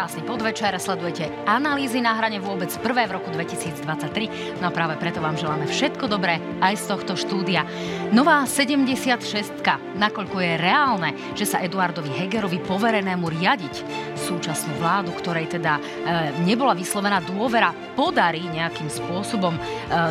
Krásny podvečer, sledujete analýzy na hrane vôbec prvé v roku 2023. No a práve preto vám želáme všetko dobré aj z tohto štúdia. Nová 76 nakoľko je reálne, že sa Eduardovi Hegerovi poverenému riadiť súčasnú vládu, ktorej teda e, nebola vyslovená dôvera, podarí nejakým spôsobom e,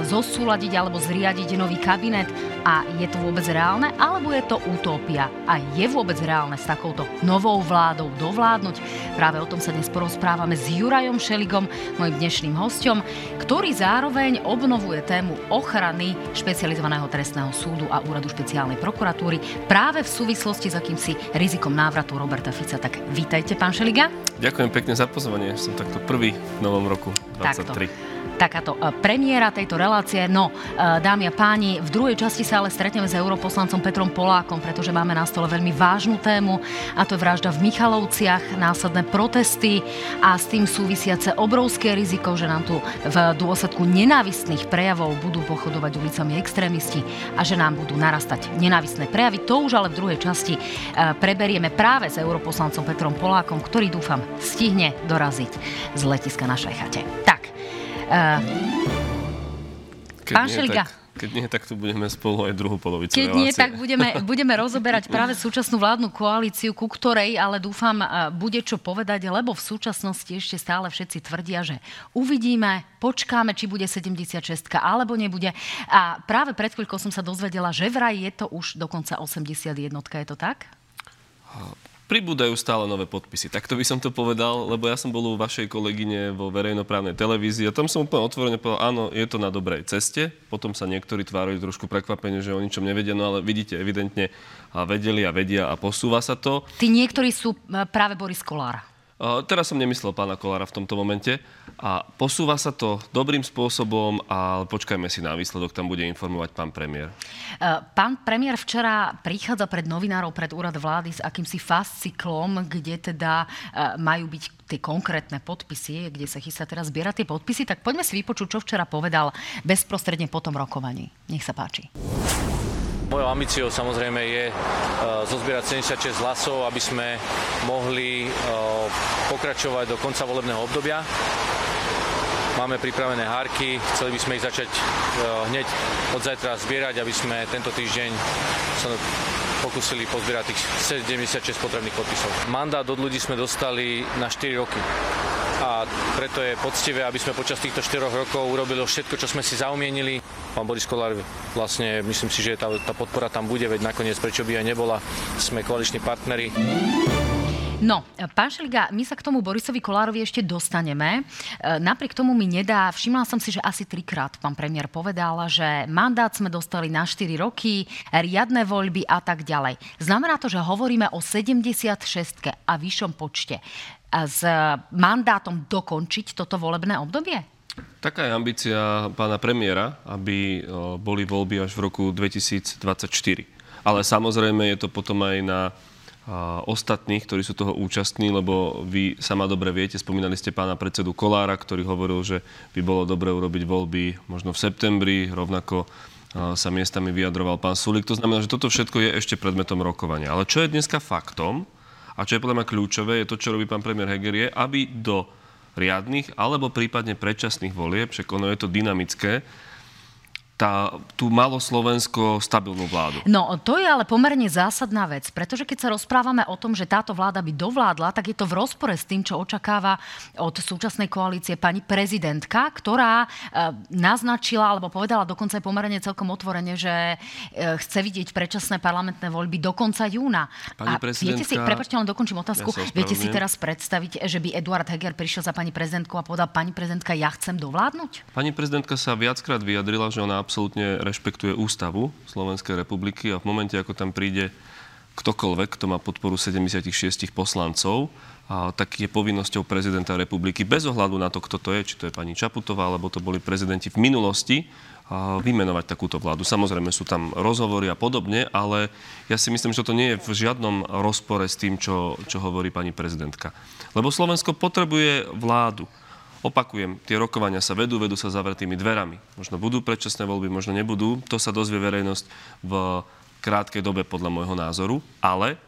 zosúľadiť alebo zriadiť nový kabinet a je to vôbec reálne, alebo je to utopia a je vôbec reálne s takouto novou vládou dovládnuť. Práve o tom sa dnes porozprávame s Jurajom Šeligom, mojim dnešným hostom, ktorý zároveň obnovuje tému ochrany špecializovaného trestného súdu a úradu špeciálnej prokuratúry práve v súvislosti s akýmsi rizikom návratu Roberta Fica. Tak vítajte, pán Šeliga. Ďakujem pekne za pozvanie. Som takto prvý v novom roku 23. Takto takáto e, premiéra tejto relácie. No, e, dámy a páni, v druhej časti sa ale stretneme s europoslancom Petrom Polákom, pretože máme na stole veľmi vážnu tému a to je vražda v Michalovciach, následné protesty a s tým súvisiace obrovské riziko, že nám tu v dôsledku nenávistných prejavov budú pochodovať ulicami extrémisti a že nám budú narastať nenávistné prejavy. To už ale v druhej časti e, preberieme práve s europoslancom Petrom Polákom, ktorý dúfam stihne doraziť z letiska našej chate. Tak, Uh, pán Šeliga. Tak, keď nie, tak tu budeme spolu aj druhú polovicu Keď relácie. nie, tak budeme, budeme rozoberať práve súčasnú vládnu koalíciu, ku ktorej ale dúfam bude čo povedať, lebo v súčasnosti ešte stále všetci tvrdia, že uvidíme, počkáme, či bude 76 alebo nebude. A práve pred chvíľkou som sa dozvedela, že vraj je to už dokonca 81. Je to tak? Pribúdajú stále nové podpisy. Takto by som to povedal, lebo ja som bol u vašej kolegyne vo verejnoprávnej televízii a tam som úplne otvorene povedal, áno, je to na dobrej ceste. Potom sa niektorí tvárajú trošku prekvapenie, že o ničom nevedia, no ale vidíte, evidentne vedeli a vedia a posúva sa to. Tí niektorí sú e, práve Boris Kolár. Teraz som nemyslel pána Kolára v tomto momente. A posúva sa to dobrým spôsobom a počkajme si na výsledok, tam bude informovať pán premiér. E, pán premiér včera prichádza pred novinárov, pred úrad vlády s akýmsi fasciklom, kde teda e, majú byť tie konkrétne podpisy, kde sa chystá teraz zbierať tie podpisy, tak poďme si vypočuť, čo včera povedal bezprostredne po tom rokovaní. Nech sa páči. Mojou ambíciou samozrejme je e, zozbierať 76 hlasov, aby sme mohli e, pokračovať do konca volebného obdobia. Máme pripravené hárky, chceli by sme ich začať e, hneď od zajtra zbierať, aby sme tento týždeň sa pokúsili pozbierať tých 76 potrebných podpisov. Mandát od ľudí sme dostali na 4 roky a preto je poctivé, aby sme počas týchto 4 rokov urobili všetko, čo sme si zaumienili. Pán Boris Kolár, vlastne myslím si, že tá, tá podpora tam bude, veď nakoniec prečo by aj nebola, sme koaliční partneri. No, pán Šeliga, my sa k tomu Borisovi Kolárovi ešte dostaneme. E, napriek tomu mi nedá, všimla som si, že asi trikrát pán premiér povedal, že mandát sme dostali na 4 roky, riadne voľby a tak ďalej. Znamená to, že hovoríme o 76 a vyššom počte s mandátom dokončiť toto volebné obdobie? Taká je ambícia pána premiéra, aby boli voľby až v roku 2024. Ale samozrejme je to potom aj na ostatných, ktorí sú toho účastní, lebo vy sama dobre viete, spomínali ste pána predsedu Kolára, ktorý hovoril, že by bolo dobre urobiť voľby možno v septembri, rovnako sa miestami vyjadroval pán Sulik. To znamená, že toto všetko je ešte predmetom rokovania. Ale čo je dneska faktom, a čo je podľa mňa kľúčové, je to, čo robí pán premiér Heger, je, aby do riadnych alebo prípadne predčasných volieb, však ono je to dynamické, tá, tú malo Slovensko stabilnú vládu. No, to je ale pomerne zásadná vec, pretože keď sa rozprávame o tom, že táto vláda by dovládla, tak je to v rozpore s tým, čo očakáva od súčasnej koalície pani prezidentka, ktorá e, naznačila, alebo povedala dokonca aj pomerne celkom otvorene, že e, chce vidieť predčasné parlamentné voľby do konca júna. Pani A viete si, prepačte, len dokončím otázku, ja viete si teraz predstaviť, že by Eduard Heger prišiel za pani prezidentku a povedal, pani prezidentka, ja chcem dovládnuť? Pani prezidentka sa viackrát vyjadrila, že ona absolútne rešpektuje ústavu Slovenskej republiky a v momente, ako tam príde ktokoľvek, kto má podporu 76 poslancov, a, tak je povinnosťou prezidenta republiky bez ohľadu na to, kto to je, či to je pani Čaputová, alebo to boli prezidenti v minulosti, a, vymenovať takúto vládu. Samozrejme sú tam rozhovory a podobne, ale ja si myslím, že to nie je v žiadnom rozpore s tým, čo, čo hovorí pani prezidentka. Lebo Slovensko potrebuje vládu. Opakujem, tie rokovania sa vedú, vedú sa zavretými dverami. Možno budú predčasné voľby, možno nebudú. To sa dozvie verejnosť v krátkej dobe podľa môjho názoru, ale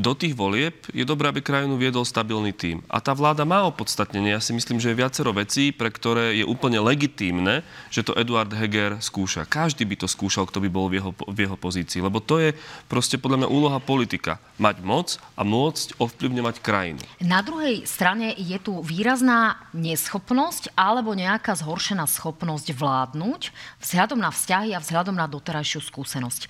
do tých volieb je dobré, aby krajinu viedol stabilný tým. A tá vláda má opodstatnenie. Ja si myslím, že je viacero vecí, pre ktoré je úplne legitímne, že to Eduard Heger skúša. Každý by to skúšal, kto by bol v jeho, v jeho pozícii. Lebo to je proste podľa mňa úloha politika. Mať moc a môcť ovplyvňovať krajinu. Na druhej strane je tu výrazná neschopnosť alebo nejaká zhoršená schopnosť vládnuť vzhľadom na vzťahy a vzhľadom na doterajšiu skúsenosť. E,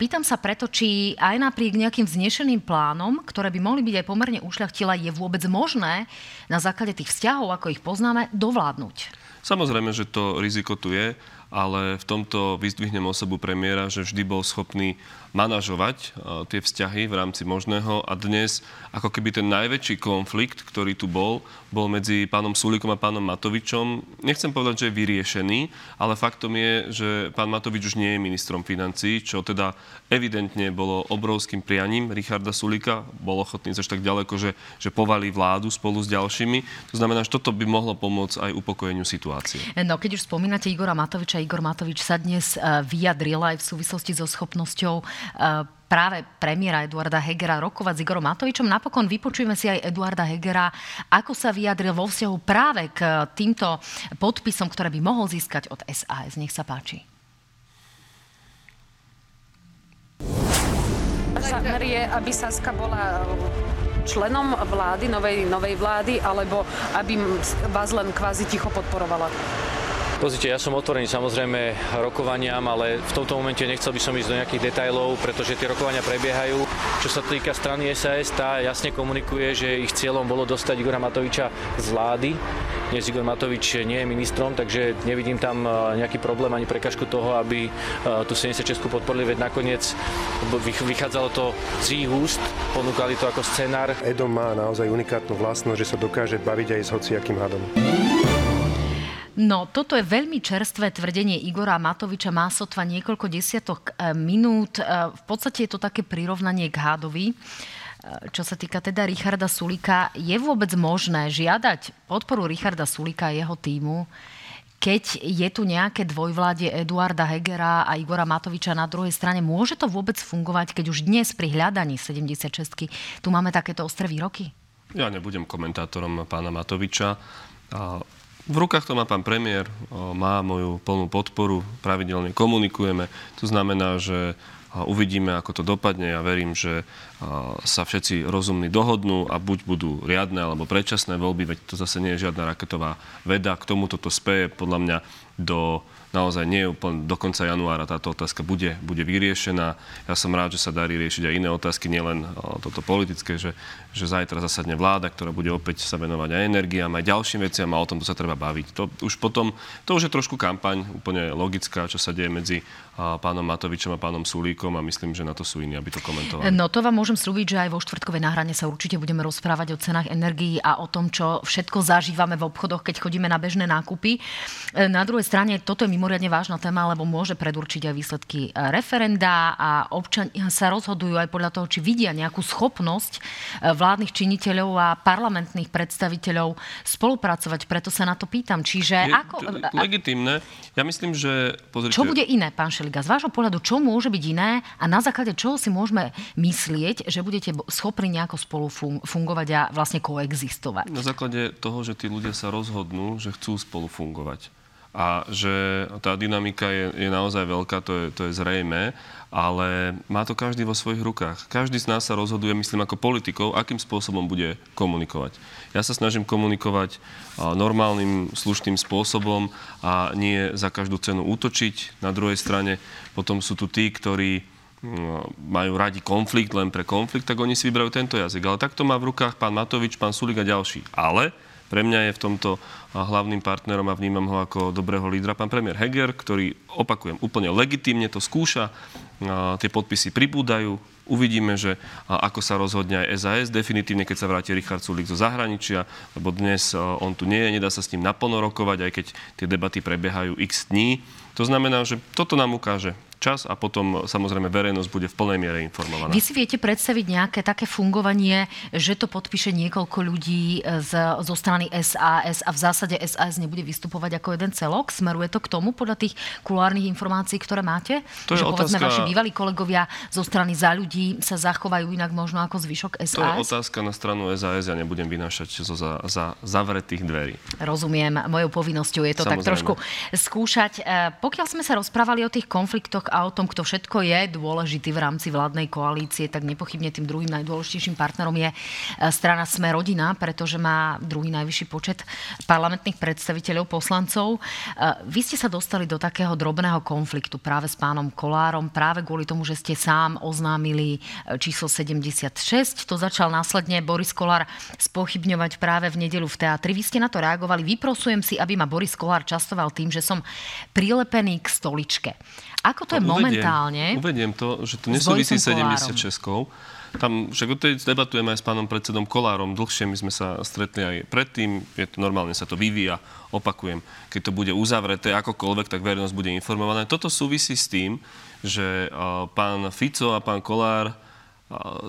pýtam sa preto, či aj napriek nejakým vznešeným plánom, ktoré by mohli byť aj pomerne ušľachtilé, je vôbec možné na základe tých vzťahov, ako ich poznáme, dovládnuť. Samozrejme, že to riziko tu je, ale v tomto vyzdvihnem osobu premiéra, že vždy bol schopný manažovať e, tie vzťahy v rámci možného a dnes ako keby ten najväčší konflikt, ktorý tu bol, bol medzi pánom Sulíkom a pánom Matovičom. Nechcem povedať, že je vyriešený, ale faktom je, že pán Matovič už nie je ministrom financí, čo teda evidentne bolo obrovským prianím Richarda Sulíka. Bol ochotný až tak ďaleko, že, že povalí vládu spolu s ďalšími. To znamená, že toto by mohlo pomôcť aj upokojeniu situácie. No, keď už spomínate Igora Matoviča, Igor Matovič sa dnes e, vyjadril aj v súvislosti so schopnosťou práve premiéra Eduarda Hegera rokovať s Igorom Matovičom. Napokon vypočujeme si aj Eduarda Hegera, ako sa vyjadril vo vzťahu práve k týmto podpisom, ktoré by mohol získať od SAS. Nech sa páči. Zámer je, aby Saska bola členom vlády, novej, novej vlády, alebo aby vás len kvázi ticho podporovala? Pozrite, ja som otvorený samozrejme rokovaniam, ale v tomto momente nechcel by som ísť do nejakých detajlov, pretože tie rokovania prebiehajú. Čo sa týka strany SAS, tá jasne komunikuje, že ich cieľom bolo dostať Igora Matoviča z vlády. Dnes Igor Matovič nie je ministrom, takže nevidím tam e, nejaký problém ani prekažku toho, aby e, tu 76 podporili, veď nakoniec vychádzalo to z ich úst, ponúkali to ako scenár. Edo má naozaj unikátnu vlastnosť, že sa dokáže baviť aj s hociakým hadom. No, toto je veľmi čerstvé tvrdenie Igora Matoviča. Má sotva niekoľko desiatok e, minút. E, v podstate je to také prirovnanie k hádovi. E, čo sa týka teda Richarda Sulika, je vôbec možné žiadať podporu Richarda Sulika a jeho týmu, keď je tu nejaké dvojvládie Eduarda Hegera a Igora Matoviča na druhej strane, môže to vôbec fungovať, keď už dnes pri hľadaní 76 tu máme takéto ostré výroky? Ja nebudem komentátorom pána Matoviča. V rukách to má pán premiér, má moju plnú podporu, pravidelne komunikujeme. To znamená, že uvidíme, ako to dopadne. Ja verím, že sa všetci rozumní dohodnú a buď budú riadne alebo predčasné voľby, veď to zase nie je žiadna raketová veda. K tomu toto speje podľa mňa do naozaj nie úplne do konca januára táto otázka bude, bude vyriešená. Ja som rád, že sa darí riešiť aj iné otázky, nielen toto politické, že, že zajtra zasadne vláda, ktorá bude opäť sa venovať aj energiám, aj ďalším veciam a o tom to sa treba baviť. To už potom, to už je trošku kampaň, úplne logická, čo sa deje medzi pánom Matovičom a pánom Sulíkom a myslím, že na to sú iní, aby to komentovali. No to vám môžem slúbiť, že aj vo štvrtkovej náhrane sa určite budeme rozprávať o cenách energií a o tom, čo všetko zažívame v obchodoch, keď chodíme na bežné nákupy. E, na druhej strane toto je mimoriadne vážna téma, lebo môže predurčiť aj výsledky e, referenda a občania sa rozhodujú aj podľa toho, či vidia nejakú schopnosť e, vládnych činiteľov a parlamentných predstaviteľov spolupracovať. Preto sa na to pýtam. Čiže je, ako... Legitímne. Ja myslím, že... Pozrite, čo bude iné, pán Šeli? Šeliga, z vášho pohľadu, čo môže byť iné a na základe čoho si môžeme myslieť, že budete schopní nejako spolu fungovať a vlastne koexistovať? Na základe toho, že tí ľudia sa rozhodnú, že chcú spolu fungovať a že tá dynamika je, je naozaj veľká, to je, to je zrejme, ale má to každý vo svojich rukách. Každý z nás sa rozhoduje, myslím, ako politikov, akým spôsobom bude komunikovať. Ja sa snažím komunikovať normálnym, slušným spôsobom a nie za každú cenu útočiť. Na druhej strane potom sú tu tí, ktorí majú radi konflikt len pre konflikt, tak oni si vyberajú tento jazyk. Ale takto má v rukách pán Matovič, pán Sulik a ďalší. Ale pre mňa je v tomto hlavným partnerom a vnímam ho ako dobrého lídra pán premiér Heger, ktorý, opakujem, úplne legitímne to skúša. Tie podpisy pribúdajú, uvidíme, že ako sa rozhodne aj SAS. Definitívne, keď sa vráti Richard Sulik zo zahraničia, lebo dnes on tu nie je, nedá sa s ním naplno rokovať, aj keď tie debaty prebiehajú x dní. To znamená, že toto nám ukáže čas a potom samozrejme verejnosť bude v plnej miere informovaná. Vy si viete predstaviť nejaké také fungovanie, že to podpíše niekoľko ľudí z, zo strany SAS a v zásade SAS nebude vystupovať ako jeden celok? Smeruje to k tomu podľa tých kulárnych informácií, ktoré máte? To je že povedzme otázka... vaši bývalí kolegovia zo strany za ľudí sa zachovajú inak možno ako zvyšok SAS? To je otázka na stranu SAS, ja nebudem vynášať zo za, za zavretých dverí. Rozumiem, mojou povinnosťou je to Samozrejme. tak trošku skúšať. E, pokiaľ sme sa rozprávali o tých konfliktoch a o tom, kto všetko je dôležitý v rámci vládnej koalície, tak nepochybne tým druhým najdôležitejším partnerom je e, strana Sme rodina, pretože má druhý najvyšší počet parlamentných predstaviteľov, poslancov. E, vy ste sa dostali do takého drobného konfliktu práve s pánom Kolárom, práve kvôli tomu, že ste sám oznámili číslo 76. To začal následne Boris Kolár spochybňovať práve v nedelu v teatri. Vy ste na to reagovali. Vyprosujem si, aby ma Boris Kolár častoval tým, že som prilepený k stoličke. Ako to je uvediem, momentálne? Uvediem to, že to nesúvisí 76 tam však o tej debatujeme aj s pánom predsedom Kolárom. Dlhšie my sme sa stretli aj predtým. Je to normálne, sa to vyvíja. Opakujem, keď to bude uzavreté akokoľvek, tak verejnosť bude informovaná. Toto súvisí s tým, že pán Fico a pán Kolár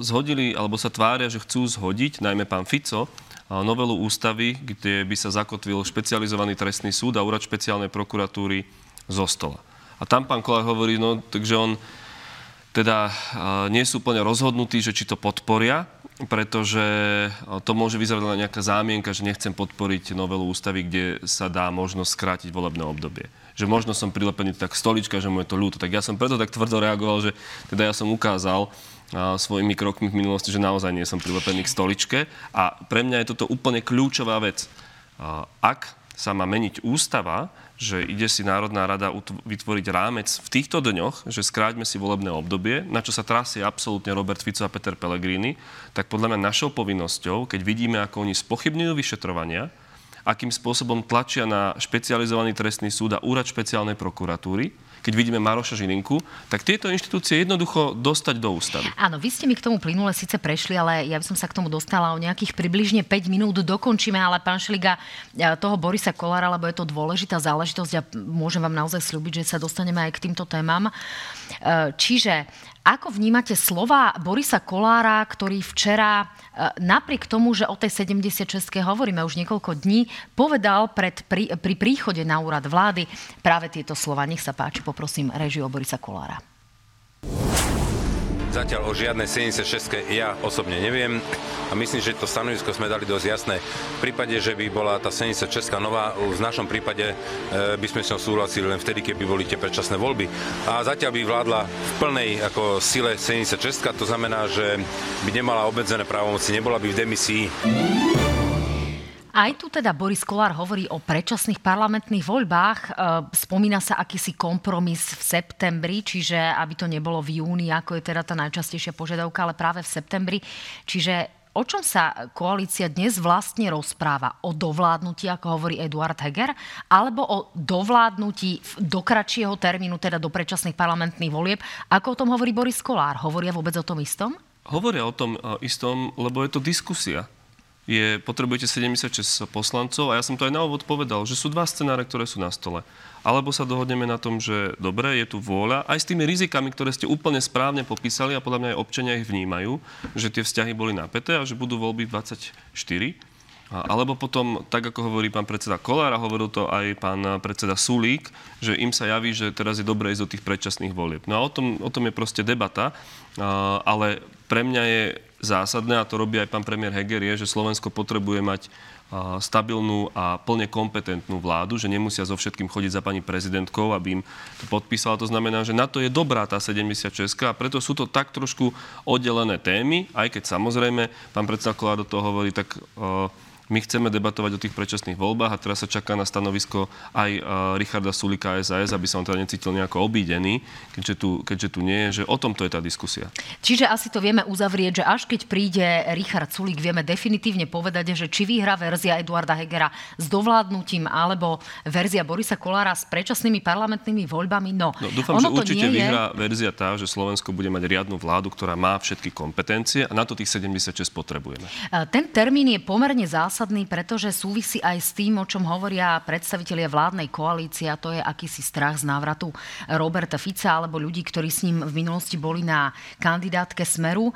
zhodili, alebo sa tvária, že chcú zhodiť, najmä pán Fico, novelu ústavy, kde by sa zakotvil špecializovaný trestný súd a úrad špeciálnej prokuratúry zo stola. A tam pán Kolár hovorí, no, takže on teda nie sú úplne rozhodnutí, že či to podporia, pretože to môže vyzerať na nejaká zámienka, že nechcem podporiť novelu ústavy, kde sa dá možnosť skrátiť volebné obdobie. Že možno som prilepený tak stolička, že mu je to ľúto. Tak ja som preto tak tvrdo reagoval, že teda ja som ukázal, svojimi krokmi v minulosti, že naozaj nie som prilepený k stoličke. A pre mňa je toto úplne kľúčová vec. Ak sa má meniť ústava, že ide si Národná rada vytvoriť rámec v týchto dňoch, že skráťme si volebné obdobie, na čo sa trasie absolútne Robert Fico a Peter Pellegrini, tak podľa mňa našou povinnosťou, keď vidíme, ako oni spochybňujú vyšetrovania, akým spôsobom tlačia na špecializovaný trestný súd a úrad špeciálnej prokuratúry, keď vidíme Maroša Žilinku, tak tieto inštitúcie jednoducho dostať do ústavy. Áno, vy ste mi k tomu plynule síce prešli, ale ja by som sa k tomu dostala o nejakých približne 5 minút. Dokončíme, ale pán Šeliga, e, toho Borisa Kolára, lebo je to dôležitá záležitosť a môžem vám naozaj slúbiť, že sa dostaneme aj k týmto témam. E, čiže ako vnímate slova Borisa Kolára, ktorý včera, e, napriek tomu, že o tej 76 hovoríme už niekoľko dní, povedal pred, pri, pri príchode na úrad vlády práve tieto slova. Nech sa páči, poprosím režiu Borisa Kolára. Zatiaľ o žiadnej 76 ja osobne neviem a myslím, že to stanovisko sme dali dosť jasné. V prípade, že by bola tá 76 nová, v našom prípade e, by sme s ňou súhlasili len vtedy, keby boli tie predčasné voľby. A zatiaľ by vládla v plnej ako sile 76, to znamená, že by nemala obmedzené právomoci, nebola by v demisii. Aj tu teda Boris Kolár hovorí o predčasných parlamentných voľbách. E, spomína sa akýsi kompromis v septembri, čiže aby to nebolo v júni, ako je teda tá najčastejšia požiadavka, ale práve v septembri. Čiže o čom sa koalícia dnes vlastne rozpráva? O dovládnutí, ako hovorí Eduard Heger, alebo o dovládnutí do kratšieho termínu, teda do predčasných parlamentných volieb? Ako o tom hovorí Boris Kolár? Hovoria vôbec o tom istom? Hovoria o tom istom, lebo je to diskusia je, potrebujete 76 poslancov a ja som to aj na úvod povedal, že sú dva scenáre, ktoré sú na stole. Alebo sa dohodneme na tom, že dobre, je tu vôľa, aj s tými rizikami, ktoré ste úplne správne popísali a podľa mňa aj občania ich vnímajú, že tie vzťahy boli napäté a že budú voľby 24. Alebo potom, tak ako hovorí pán predseda Kolár a hovoril to aj pán predseda Sulík, že im sa javí, že teraz je dobré ísť do tých predčasných volieb. No a o tom, o tom je proste debata, ale pre mňa je zásadné, a to robí aj pán premiér Heger, je, že Slovensko potrebuje mať stabilnú a plne kompetentnú vládu, že nemusia so všetkým chodiť za pani prezidentkou, aby im to podpísala. To znamená, že na to je dobrá tá 76 a preto sú to tak trošku oddelené témy, aj keď samozrejme pán predseda Kolár do toho hovorí, tak uh, my chceme debatovať o tých predčasných voľbách a teraz sa čaká na stanovisko aj uh, Richarda Sulika SAS, aby sa on teda necítil nejako obídený, keďže tu, keďže tu nie je, že o tomto je tá diskusia. Čiže asi to vieme uzavrieť, že až keď príde Richard Sulik, vieme definitívne povedať, že či vyhrá verzia Eduarda Hegera s dovládnutím alebo verzia Borisa Kolára s predčasnými parlamentnými voľbami. No, no dúfam, že určite vyhrá je... verzia tá, že Slovensko bude mať riadnu vládu, ktorá má všetky kompetencie a na to tých 76 potrebujeme. Ten termín je pomerne zásadný zásadný, pretože súvisí aj s tým, o čom hovoria predstavitelia vládnej koalície, a to je akýsi strach z návratu Roberta Fica alebo ľudí, ktorí s ním v minulosti boli na kandidátke Smeru. E,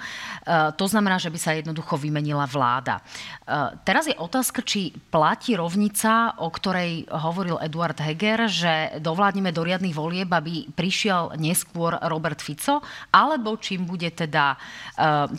to znamená, že by sa jednoducho vymenila vláda. E, teraz je otázka, či platí rovnica, o ktorej hovoril Eduard Heger, že dovládneme do riadnych volieb, aby prišiel neskôr Robert Fico, alebo čím bude teda,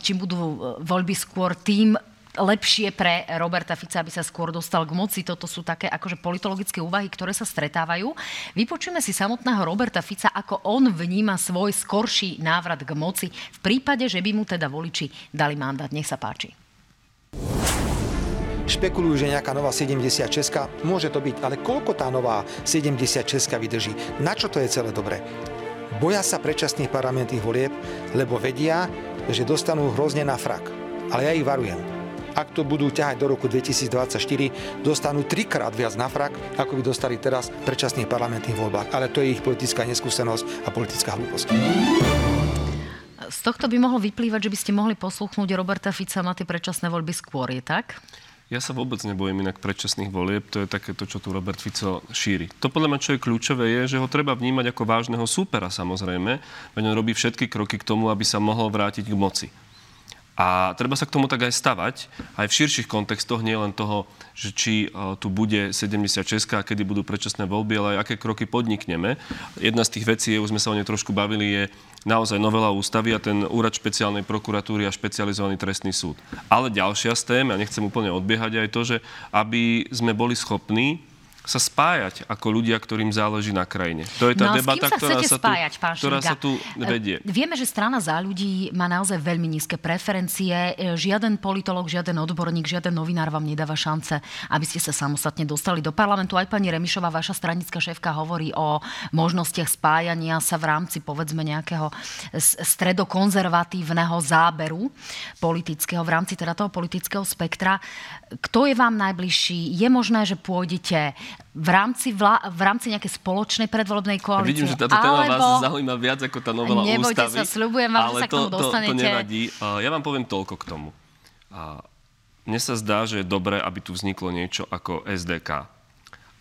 čím budú voľby skôr tým lepšie pre Roberta Fica, aby sa skôr dostal k moci. Toto sú také akože politologické úvahy, ktoré sa stretávajú. Vypočujeme si samotného Roberta Fica, ako on vníma svoj skorší návrat k moci v prípade, že by mu teda voliči dali mandát. Nech sa páči. Špekulujú, že nejaká nová 76 môže to byť, ale koľko tá nová 76 vydrží? Na čo to je celé dobré? Boja sa predčasných parlamentných volieb, lebo vedia, že dostanú hrozne na frak. Ale ja ich varujem ak to budú ťahať do roku 2024, dostanú trikrát viac na frak, ako by dostali teraz v predčasných parlamentných voľbách. Ale to je ich politická neskúsenosť a politická hlúposť. Z tohto by mohlo vyplývať, že by ste mohli posluchnúť Roberta Fica na tie predčasné voľby skôr, je tak? Ja sa vôbec nebojím inak predčasných volieb, to je také to, čo tu Robert Fico šíri. To podľa mňa, čo je kľúčové, je, že ho treba vnímať ako vážneho súpera samozrejme, veď on robí všetky kroky k tomu, aby sa mohol vrátiť k moci. A treba sa k tomu tak aj stavať, aj v širších kontextoch, nie len toho, že či e, tu bude 76 a kedy budú predčasné voľby, ale aj aké kroky podnikneme. Jedna z tých vecí, už sme sa o nej trošku bavili, je naozaj novela ústavy a ten úrad špeciálnej prokuratúry a špecializovaný trestný súd. Ale ďalšia z tém, ja nechcem úplne odbiehať, aj to, že aby sme boli schopní sa spájať ako ľudia, ktorým záleží na krajine. To je tá no, debata, sa ktorá, sa tu, spájať, ktorá sa tu vedie. E, vieme, že strana za ľudí má naozaj veľmi nízke preferencie. E, žiaden politolog, žiaden odborník, žiaden novinár vám nedáva šance, aby ste sa samostatne dostali do parlamentu. Aj pani Remišová, vaša stranická šéfka, hovorí o možnostiach spájania sa v rámci, povedzme, nejakého stredokonzervatívneho záberu politického, v rámci teda toho politického spektra. Kto je vám najbližší? Je možné, že pôjdete v rámci, vla, v rámci nejakej spoločnej predvolebnej koalície. Vidím, že táto téma vás zaujíma viac ako tá novela nebojte ústavy. sa, sľubujem vám, ale že sa k tomu to, dostanete. To, to nevadí. Ja vám poviem toľko k tomu. Mne sa zdá, že je dobré, aby tu vzniklo niečo ako SDK.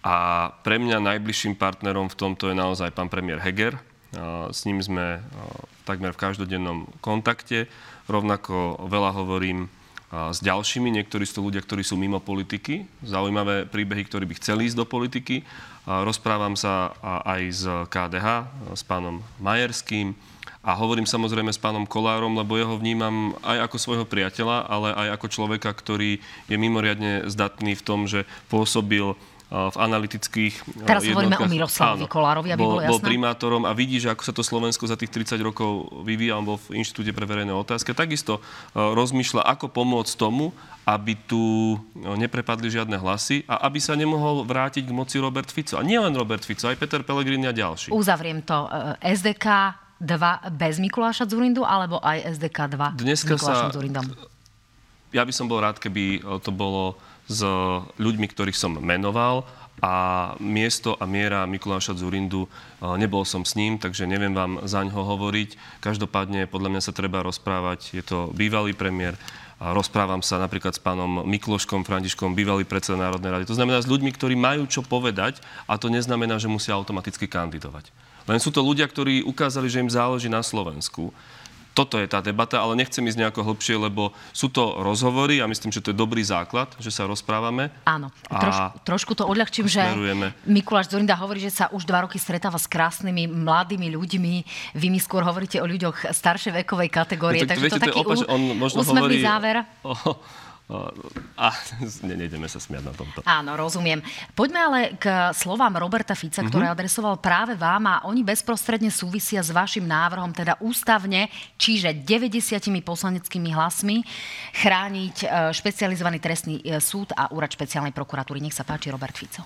A pre mňa najbližším partnerom v tomto je naozaj pán premiér Heger. S ním sme takmer v každodennom kontakte. Rovnako veľa hovorím s ďalšími. Niektorí sú to ľudia, ktorí sú mimo politiky. Zaujímavé príbehy, ktorí by chceli ísť do politiky. Rozprávam sa aj s KDH, s pánom Majerským a hovorím samozrejme s pánom Kolárom, lebo jeho vnímam aj ako svojho priateľa, ale aj ako človeka, ktorý je mimoriadne zdatný v tom, že pôsobil v analytických Teraz hovoríme o Miroslavovi Kolárovi, aby bol, bolo jasné. Bol primátorom a vidí, že ako sa to Slovensko za tých 30 rokov vyvíja. On bol v Inštitúte pre verejné otázky. Takisto rozmýšľa, ako pomôcť tomu, aby tu neprepadli žiadne hlasy a aby sa nemohol vrátiť k moci Robert Fico. A nie len Robert Fico, aj Peter Pellegrini a ďalší. Uzavriem to. E, SDK 2 bez Mikuláša Zurindu, alebo aj SDK 2 Dneska s Mikulášom sa, Zurindom? Ja by som bol rád, keby to bolo s ľuďmi, ktorých som menoval a miesto a miera Mikuláša Zurindu, e, nebol som s ním, takže neviem vám za ňo hovoriť. Každopádne podľa mňa sa treba rozprávať, je to bývalý premiér, rozprávam sa napríklad s pánom Mikloškom Františkom, bývalý predseda Národnej rady. To znamená s ľuďmi, ktorí majú čo povedať a to neznamená, že musia automaticky kandidovať. Len sú to ľudia, ktorí ukázali, že im záleží na Slovensku toto je tá debata, ale nechcem ísť nejako hlbšie, lebo sú to rozhovory a myslím, že to je dobrý základ, že sa rozprávame. Áno, troš, trošku to odľahčím, že Mikuláš Zorinda hovorí, že sa už dva roky stretáva s krásnymi mladými ľuďmi. Vy mi skôr hovoríte o ľuďoch staršej vekovej kategórie, no, tak takže viete, to, to taký opa, on možno úsmevný hovorí záver. O, a ne, nejdeme sa smiať na tomto. Áno, rozumiem. Poďme ale k slovám Roberta Fica, mm-hmm. ktoré adresoval práve vám a oni bezprostredne súvisia s vašim návrhom, teda ústavne, čiže 90 poslaneckými hlasmi chrániť e, špecializovaný trestný e, súd a úrad špeciálnej prokuratúry. Nech sa páči, Robert Fico.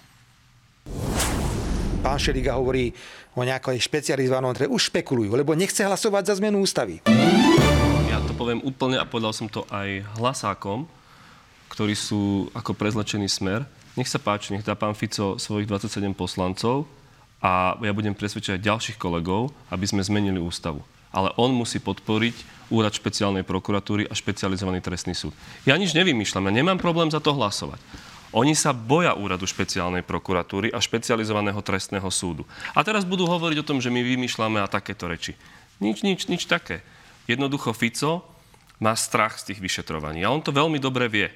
Pán Šeliga hovorí o nejakej špecializovanom, ktoré už špekulujú, lebo nechce hlasovať za zmenu ústavy. Ja to poviem úplne a povedal som to aj hlasákom, ktorí sú ako prezlečený smer. Nech sa páči, nech dá pán Fico svojich 27 poslancov a ja budem presvedčať ďalších kolegov, aby sme zmenili ústavu. Ale on musí podporiť úrad špeciálnej prokuratúry a špecializovaný trestný súd. Ja nič nevymýšľam, ja nemám problém za to hlasovať. Oni sa boja úradu špeciálnej prokuratúry a špecializovaného trestného súdu. A teraz budú hovoriť o tom, že my vymýšľame a takéto reči. Nič, nič, nič také. Jednoducho Fico má strach z tých vyšetrovaní. A on to veľmi dobre vie.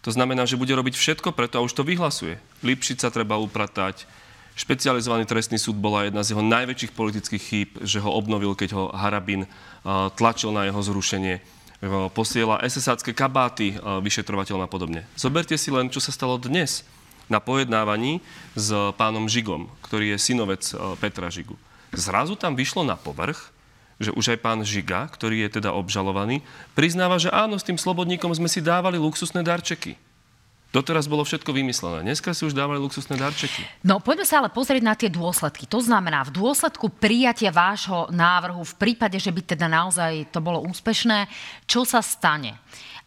To znamená, že bude robiť všetko preto a už to vyhlasuje. Lipšica treba upratať. Špecializovaný trestný súd bola jedna z jeho najväčších politických chýb, že ho obnovil, keď ho Harabin tlačil na jeho zrušenie posiela SSácké kabáty vyšetrovateľom a podobne. Zoberte si len, čo sa stalo dnes na pojednávaní s pánom Žigom, ktorý je synovec Petra Žigu. Zrazu tam vyšlo na povrch, že už aj pán Žiga, ktorý je teda obžalovaný, priznáva, že áno, s tým slobodníkom sme si dávali luxusné darčeky. Doteraz bolo všetko vymyslené. Dneska si už dávali luxusné darčeky. No poďme sa ale pozrieť na tie dôsledky. To znamená, v dôsledku prijatia vášho návrhu, v prípade, že by teda naozaj to bolo úspešné, čo sa stane?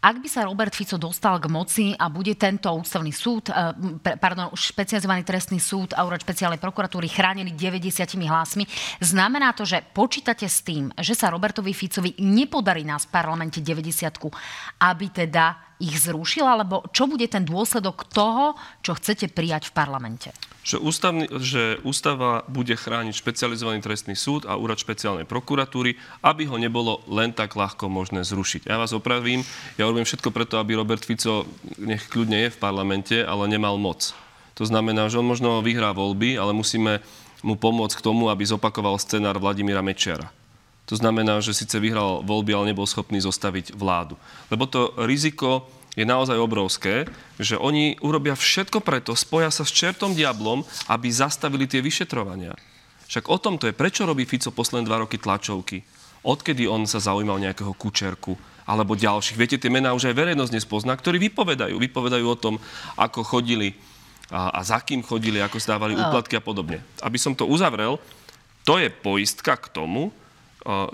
Ak by sa Robert Fico dostal k moci a bude tento ústavný súd, eh, pardon, špecializovaný trestný súd a úrad špeciálnej prokuratúry chránený 90 hlasmi, znamená to, že počítate s tým, že sa Robertovi Ficovi nepodarí nás v parlamente 90 aby teda ich zrušil, alebo čo bude ten dôsledok toho, čo chcete prijať v parlamente? Že, ústavný, že ústava bude chrániť špecializovaný trestný súd a úrad špeciálnej prokuratúry, aby ho nebolo len tak ľahko možné zrušiť. Ja vás opravím, ja robím všetko preto, aby Robert Fico, nech kľudne je v parlamente, ale nemal moc. To znamená, že on možno vyhrá voľby, ale musíme mu pomôcť k tomu, aby zopakoval scenár Vladimíra Mečiara. To znamená, že síce vyhral voľby, ale nebol schopný zostaviť vládu. Lebo to riziko je naozaj obrovské, že oni urobia všetko preto, spoja sa s čertom diablom, aby zastavili tie vyšetrovania. Však o tom to je, prečo robí Fico posledné dva roky tlačovky. Odkedy on sa zaujímal nejakého kučerku alebo ďalších. Viete, tie mená už aj verejnosť nespozná, ktorí vypovedajú. Vypovedajú o tom, ako chodili a, a za kým chodili, ako stávali úplatky a podobne. Aby som to uzavrel, to je poistka k tomu,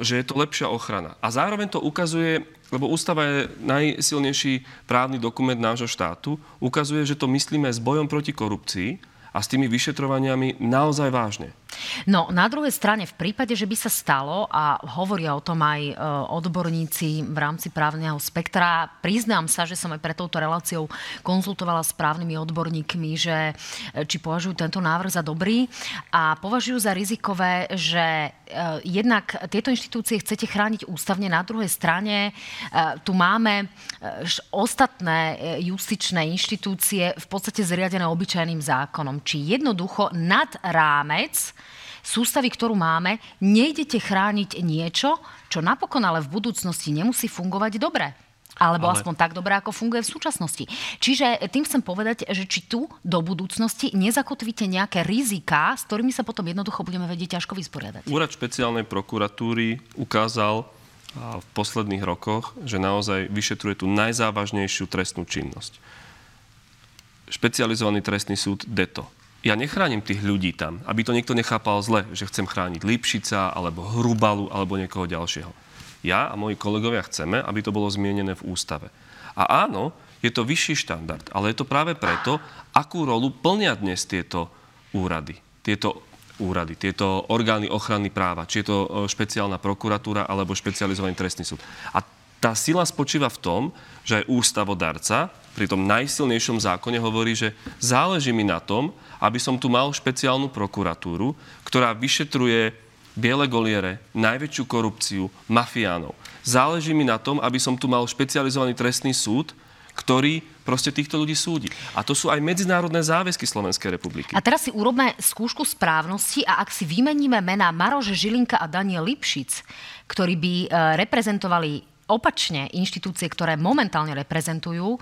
že je to lepšia ochrana. A zároveň to ukazuje, lebo ústava je najsilnejší právny dokument nášho štátu, ukazuje, že to myslíme s bojom proti korupcii a s tými vyšetrovaniami naozaj vážne. No, na druhej strane, v prípade, že by sa stalo, a hovoria o tom aj e, odborníci v rámci právneho spektra, priznám sa, že som aj pre touto reláciou konzultovala s právnymi odborníkmi, že e, či považujú tento návrh za dobrý a považujú za rizikové, že e, jednak tieto inštitúcie chcete chrániť ústavne, na druhej strane tu máme ostatné justičné inštitúcie v podstate zriadené obyčajným zákonom. Či jednoducho nad rámec sústavy, ktorú máme, nejdete chrániť niečo, čo napokon ale v budúcnosti nemusí fungovať dobre. Alebo ale... aspoň tak dobre, ako funguje v súčasnosti. Čiže tým chcem povedať, že či tu do budúcnosti nezakotvíte nejaké rizika, s ktorými sa potom jednoducho budeme vedieť ťažko vysporiadať. Úrad špeciálnej prokuratúry ukázal v posledných rokoch, že naozaj vyšetruje tú najzávažnejšiu trestnú činnosť. Špecializovaný trestný súd DETO ja nechránim tých ľudí tam, aby to niekto nechápal zle, že chcem chrániť Lipšica, alebo Hrubalu, alebo niekoho ďalšieho. Ja a moji kolegovia chceme, aby to bolo zmienené v ústave. A áno, je to vyšší štandard, ale je to práve preto, akú rolu plnia dnes tieto úrady. Tieto úrady, tieto orgány ochrany práva, či je to e, špeciálna prokuratúra alebo špecializovaný trestný súd. A tá sila spočíva v tom, že aj ústavodarca pri tom najsilnejšom zákone hovorí, že záleží mi na tom, aby som tu mal špeciálnu prokuratúru, ktorá vyšetruje biele goliere, najväčšiu korupciu, mafiánov. Záleží mi na tom, aby som tu mal špecializovaný trestný súd, ktorý proste týchto ľudí súdi. A to sú aj medzinárodné záväzky Slovenskej republiky. A teraz si urobme skúšku správnosti a ak si vymeníme mená Maroš Žilinka a Daniel Lipšic, ktorí by e, reprezentovali opačne inštitúcie, ktoré momentálne reprezentujú,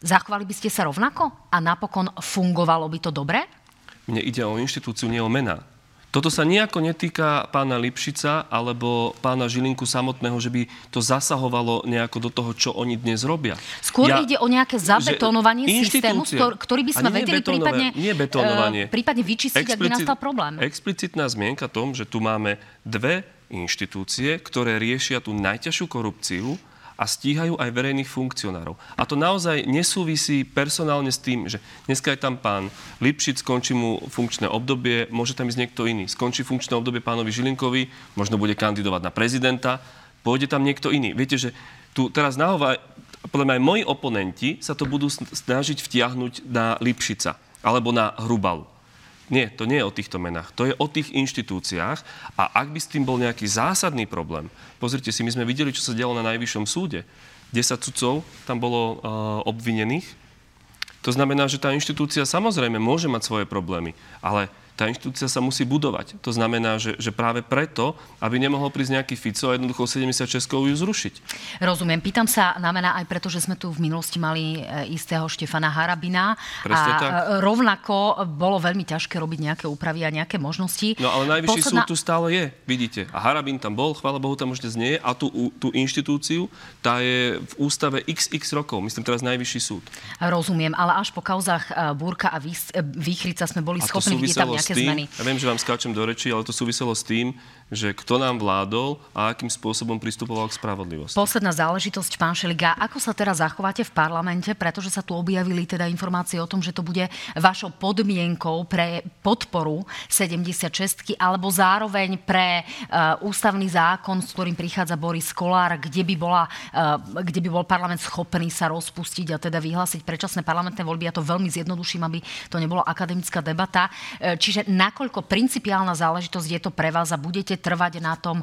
Zachovali by ste sa rovnako? A napokon fungovalo by to dobre? Mne ide o inštitúciu, nie o mená. Toto sa nejako netýka pána Lipšica alebo pána Žilinku samotného, že by to zasahovalo nejako do toho, čo oni dnes robia. Skôr ja, ide o nejaké zabetonovanie systému, ktorý by sme vedeli prípadne, nie betonovanie. Uh, prípadne vyčistiť, Explicit, ak by nastal problém. Explicitná zmienka tom, že tu máme dve inštitúcie, ktoré riešia tú najťažšiu korupciu a stíhajú aj verejných funkcionárov. A to naozaj nesúvisí personálne s tým, že dneska je tam pán Lipšic, skončí mu funkčné obdobie, môže tam ísť niekto iný. Skončí funkčné obdobie pánovi Žilinkovi, možno bude kandidovať na prezidenta. pôjde tam niekto iný. Viete, že tu teraz nahová, podľa mňa aj moji oponenti sa to budú snažiť vtiahnuť na Lipšica alebo na Hrubalu. Nie, to nie je o týchto menách. To je o tých inštitúciách. A ak by s tým bol nejaký zásadný problém, pozrite si, my sme videli, čo sa dialo na Najvyššom súde. 10 sudcov tam bolo uh, obvinených. To znamená, že tá inštitúcia samozrejme môže mať svoje problémy, ale tá inštitúcia sa musí budovať. To znamená, že, že práve preto, aby nemohol prísť nejaký Fico a jednoducho 76 ju zrušiť. Rozumiem. Pýtam sa na aj preto, že sme tu v minulosti mali e, istého Štefana Harabina. Presne a tak. E, rovnako bolo veľmi ťažké robiť nejaké úpravy a nejaké možnosti. No ale najvyšší Posledná... súd tu stále je, vidíte. A Harabin tam bol, chvála Bohu, tam už dnes nie je. A tú, tú inštitúciu, tá je v ústave XX rokov, myslím teraz najvyšší súd. Rozumiem, ale až po kauzách e, Búrka a Výchrica sme boli schopní vidieť tam nejaké tým, zmeny. Ja viem, že vám skáčem do reči, ale to súviselo s tým, že kto nám vládol a akým spôsobom pristupoval k spravodlivosti. Posledná záležitosť, pán Šeliga. Ako sa teraz zachováte v parlamente, pretože sa tu objavili teda informácie o tom, že to bude vašou podmienkou pre podporu 76 alebo zároveň pre uh, ústavný zákon, s ktorým prichádza Boris Kolár, kde by, bola, uh, kde by bol parlament schopný sa rozpustiť a teda vyhlásiť predčasné parlamentné voľby. Ja to veľmi zjednoduším, aby to nebola akademická debata. Uh, čiže nakoľko principiálna záležitosť je to pre vás a budete trvať na tom,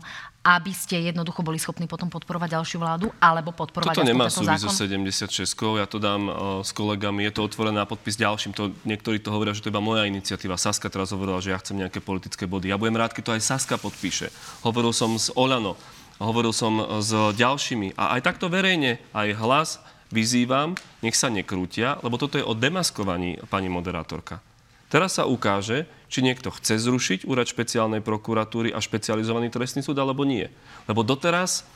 aby ste jednoducho boli schopní potom podporovať ďalšiu vládu, alebo podporovať Toto nemá súvisť so 76 ja to dám uh, s kolegami, je to otvorené na podpis ďalším. To, niektorí to hovoria, že to je iba moja iniciatíva. Saska teraz hovorila, že ja chcem nejaké politické body. Ja budem rád, keď to aj Saska podpíše. Hovoril som s Olano, hovoril som s ďalšími. A aj takto verejne, aj hlas vyzývam, nech sa nekrútia, lebo toto je o demaskovaní, pani moderátorka. Teraz sa ukáže, či niekto chce zrušiť úrad špeciálnej prokuratúry a špecializovaný trestný súd, alebo nie. Lebo doteraz,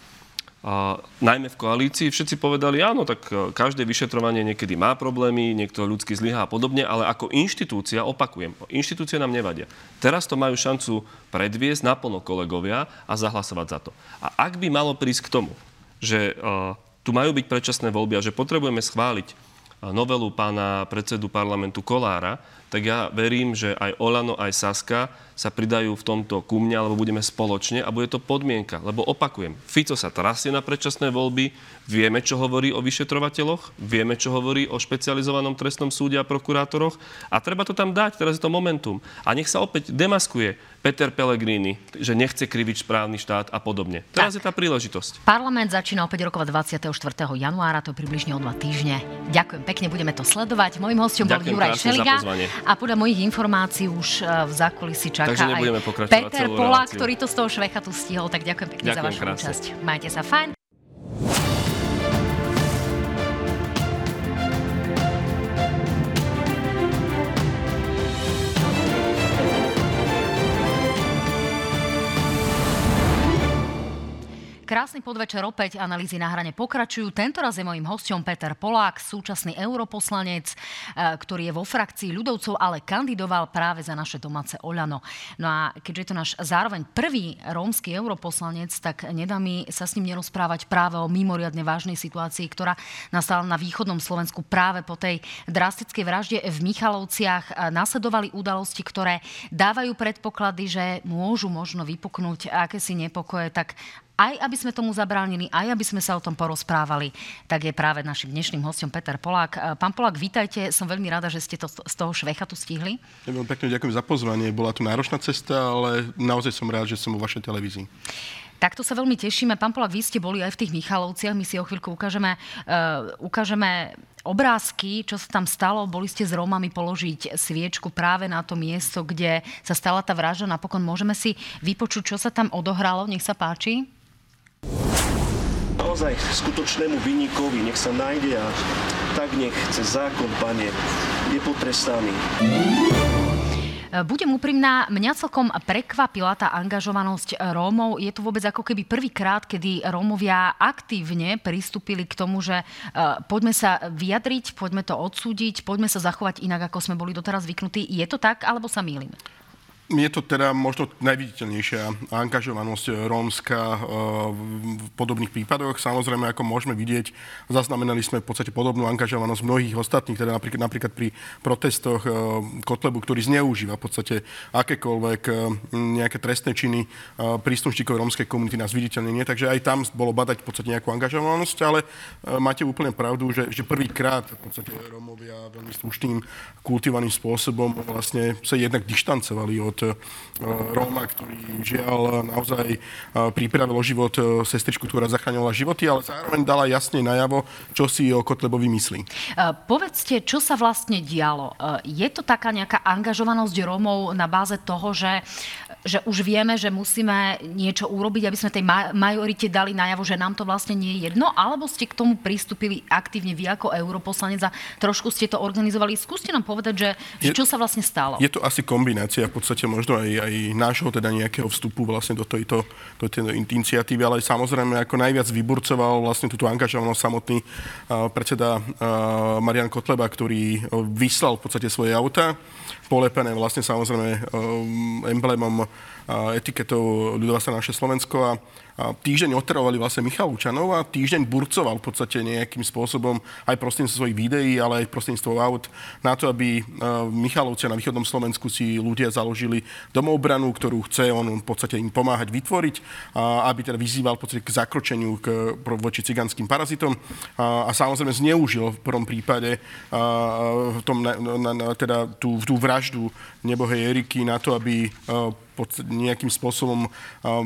najmä v koalícii, všetci povedali, áno, tak e, každé vyšetrovanie niekedy má problémy, niekto ľudský zlyhá a podobne, ale ako inštitúcia, opakujem, inštitúcie nám nevadia. Teraz to majú šancu predviesť naplno kolegovia a zahlasovať za to. A ak by malo prísť k tomu, že e, tu majú byť predčasné voľby a že potrebujeme schváliť novelu pána predsedu parlamentu Kolára, tak ja verím, že aj Olano, aj Saska sa pridajú v tomto ku mne, alebo budeme spoločne a bude to podmienka. Lebo opakujem, Fico sa trasie na predčasné voľby, vieme, čo hovorí o vyšetrovateľoch, vieme, čo hovorí o špecializovanom trestnom súde a prokurátoroch a treba to tam dať, teraz je to momentum. A nech sa opäť demaskuje Peter Pellegrini, že nechce kriviť správny štát a podobne. Teraz tak. je tá príležitosť. Parlament začína opäť rokovať 24. januára, to je približne o dva týždne. Ďakujem pekne, budeme to sledovať. Mojím hostom bol Juraj Šeliga a podľa mojich informácií už e, v zákulisí čaká Takže pokračovať Peter Polák, ktorý to z toho švechatu stihol. Tak ďakujem pekne ďakujem za vašu krásne. účasť. Majte sa fajn. Krásny podvečer opäť, analýzy na hrane pokračujú. Tentoraz je mojím hostom Peter Polák, súčasný europoslanec, e, ktorý je vo frakcii ľudovcov, ale kandidoval práve za naše domáce Oľano. No a keďže je to náš zároveň prvý rómsky europoslanec, tak nedá mi sa s ním nerozprávať práve o mimoriadne vážnej situácii, ktorá nastala na východnom Slovensku práve po tej drastickej vražde v Michalovciach. E, nasledovali udalosti, ktoré dávajú predpoklady, že môžu možno vypuknúť akési nepokoje, tak aj aby sme tomu zabránili, aj aby sme sa o tom porozprávali, tak je práve našim dnešným hostom Peter Polák. E, pán Polák, vítajte, som veľmi rada, že ste to z toho švecha tu stihli. Ja veľmi pekne ďakujem za pozvanie. Bola tu náročná cesta, ale naozaj som rád, že som vo vašej televízii. Takto sa veľmi tešíme. Pán Polák, vy ste boli aj v tých Michalovciach. My si o chvíľku ukážeme, uh, ukážeme obrázky, čo sa tam stalo. Boli ste s Rómami položiť sviečku práve na to miesto, kde sa stala tá vražda. Napokon môžeme si vypočuť, čo sa tam odohralo. Nech sa páči. Naozaj skutočnému vyníkovi nech sa nájde a tak nech cez zákon, pane, je potrestaný. Budem úprimná, mňa celkom prekvapila tá angažovanosť Rómov. Je to vôbec ako keby prvýkrát, kedy Rómovia aktívne pristúpili k tomu, že uh, poďme sa vyjadriť, poďme to odsúdiť, poďme sa zachovať inak, ako sme boli doteraz zvyknutí. Je to tak, alebo sa mýlim? Je to teda možno najviditeľnejšia angažovanosť rómska eh, v podobných prípadoch. Samozrejme, ako môžeme vidieť, zaznamenali sme v podstate podobnú angažovanosť mnohých ostatných, teda napríklad, napríklad pri protestoch eh, Kotlebu, ktorý zneužíva v podstate akékoľvek eh, nejaké trestné činy príslušníkov rómskej komunity na zviditeľnenie. Takže aj tam bolo badať v podstate nejakú angažovanosť, ale máte úplne pravdu, že, že prvýkrát v podstate Rómovia veľmi slušným, kultivovaným spôsobom vlastne sa jednak dištancovali od Róma, ktorý žiaľ naozaj e, pripravil o život e, sestričku, ktorá zachránila životy, ale zároveň dala jasne najavo, čo si o Kotlebovi myslí. Povedzte, čo sa vlastne dialo? Je to taká nejaká angažovanosť Rómov na báze toho, že, že už vieme, že musíme niečo urobiť, aby sme tej majorite dali najavo, že nám to vlastne nie je jedno, alebo ste k tomu pristúpili aktívne vy ako europoslanec a trošku ste to organizovali. Skúste nám povedať, že, je, čo sa vlastne stalo. Je to asi kombinácia v podstate možno aj, aj nášho teda nejakého vstupu vlastne do tejto, do tejto iniciatívy, ale samozrejme ako najviac vyburcoval vlastne túto angažovanosť samotný uh, predseda uh, Marian Kotleba, ktorý uh, vyslal v podstate svoje auta, polepené. Vlastne samozrejme um, emblémom etiketou ľudová sa naše Slovensko a týždeň otravovali vlastne Michalúčanov a týždeň burcoval v podstate nejakým spôsobom aj prostredníctvom svojich videí, ale aj prostredníctvom aut na to, aby e, Michalovcia na východnom Slovensku si ľudia založili domobranu, ktorú chce on v podstate im pomáhať vytvoriť, aby teda vyzýval v podstate k zakročeniu k, voči cigánskym parazitom. A, a samozrejme zneužil v prvom prípade a, v tom, na, na, na, teda tú, tú vraždu nebohej Eriky na to, aby nejakým spôsobom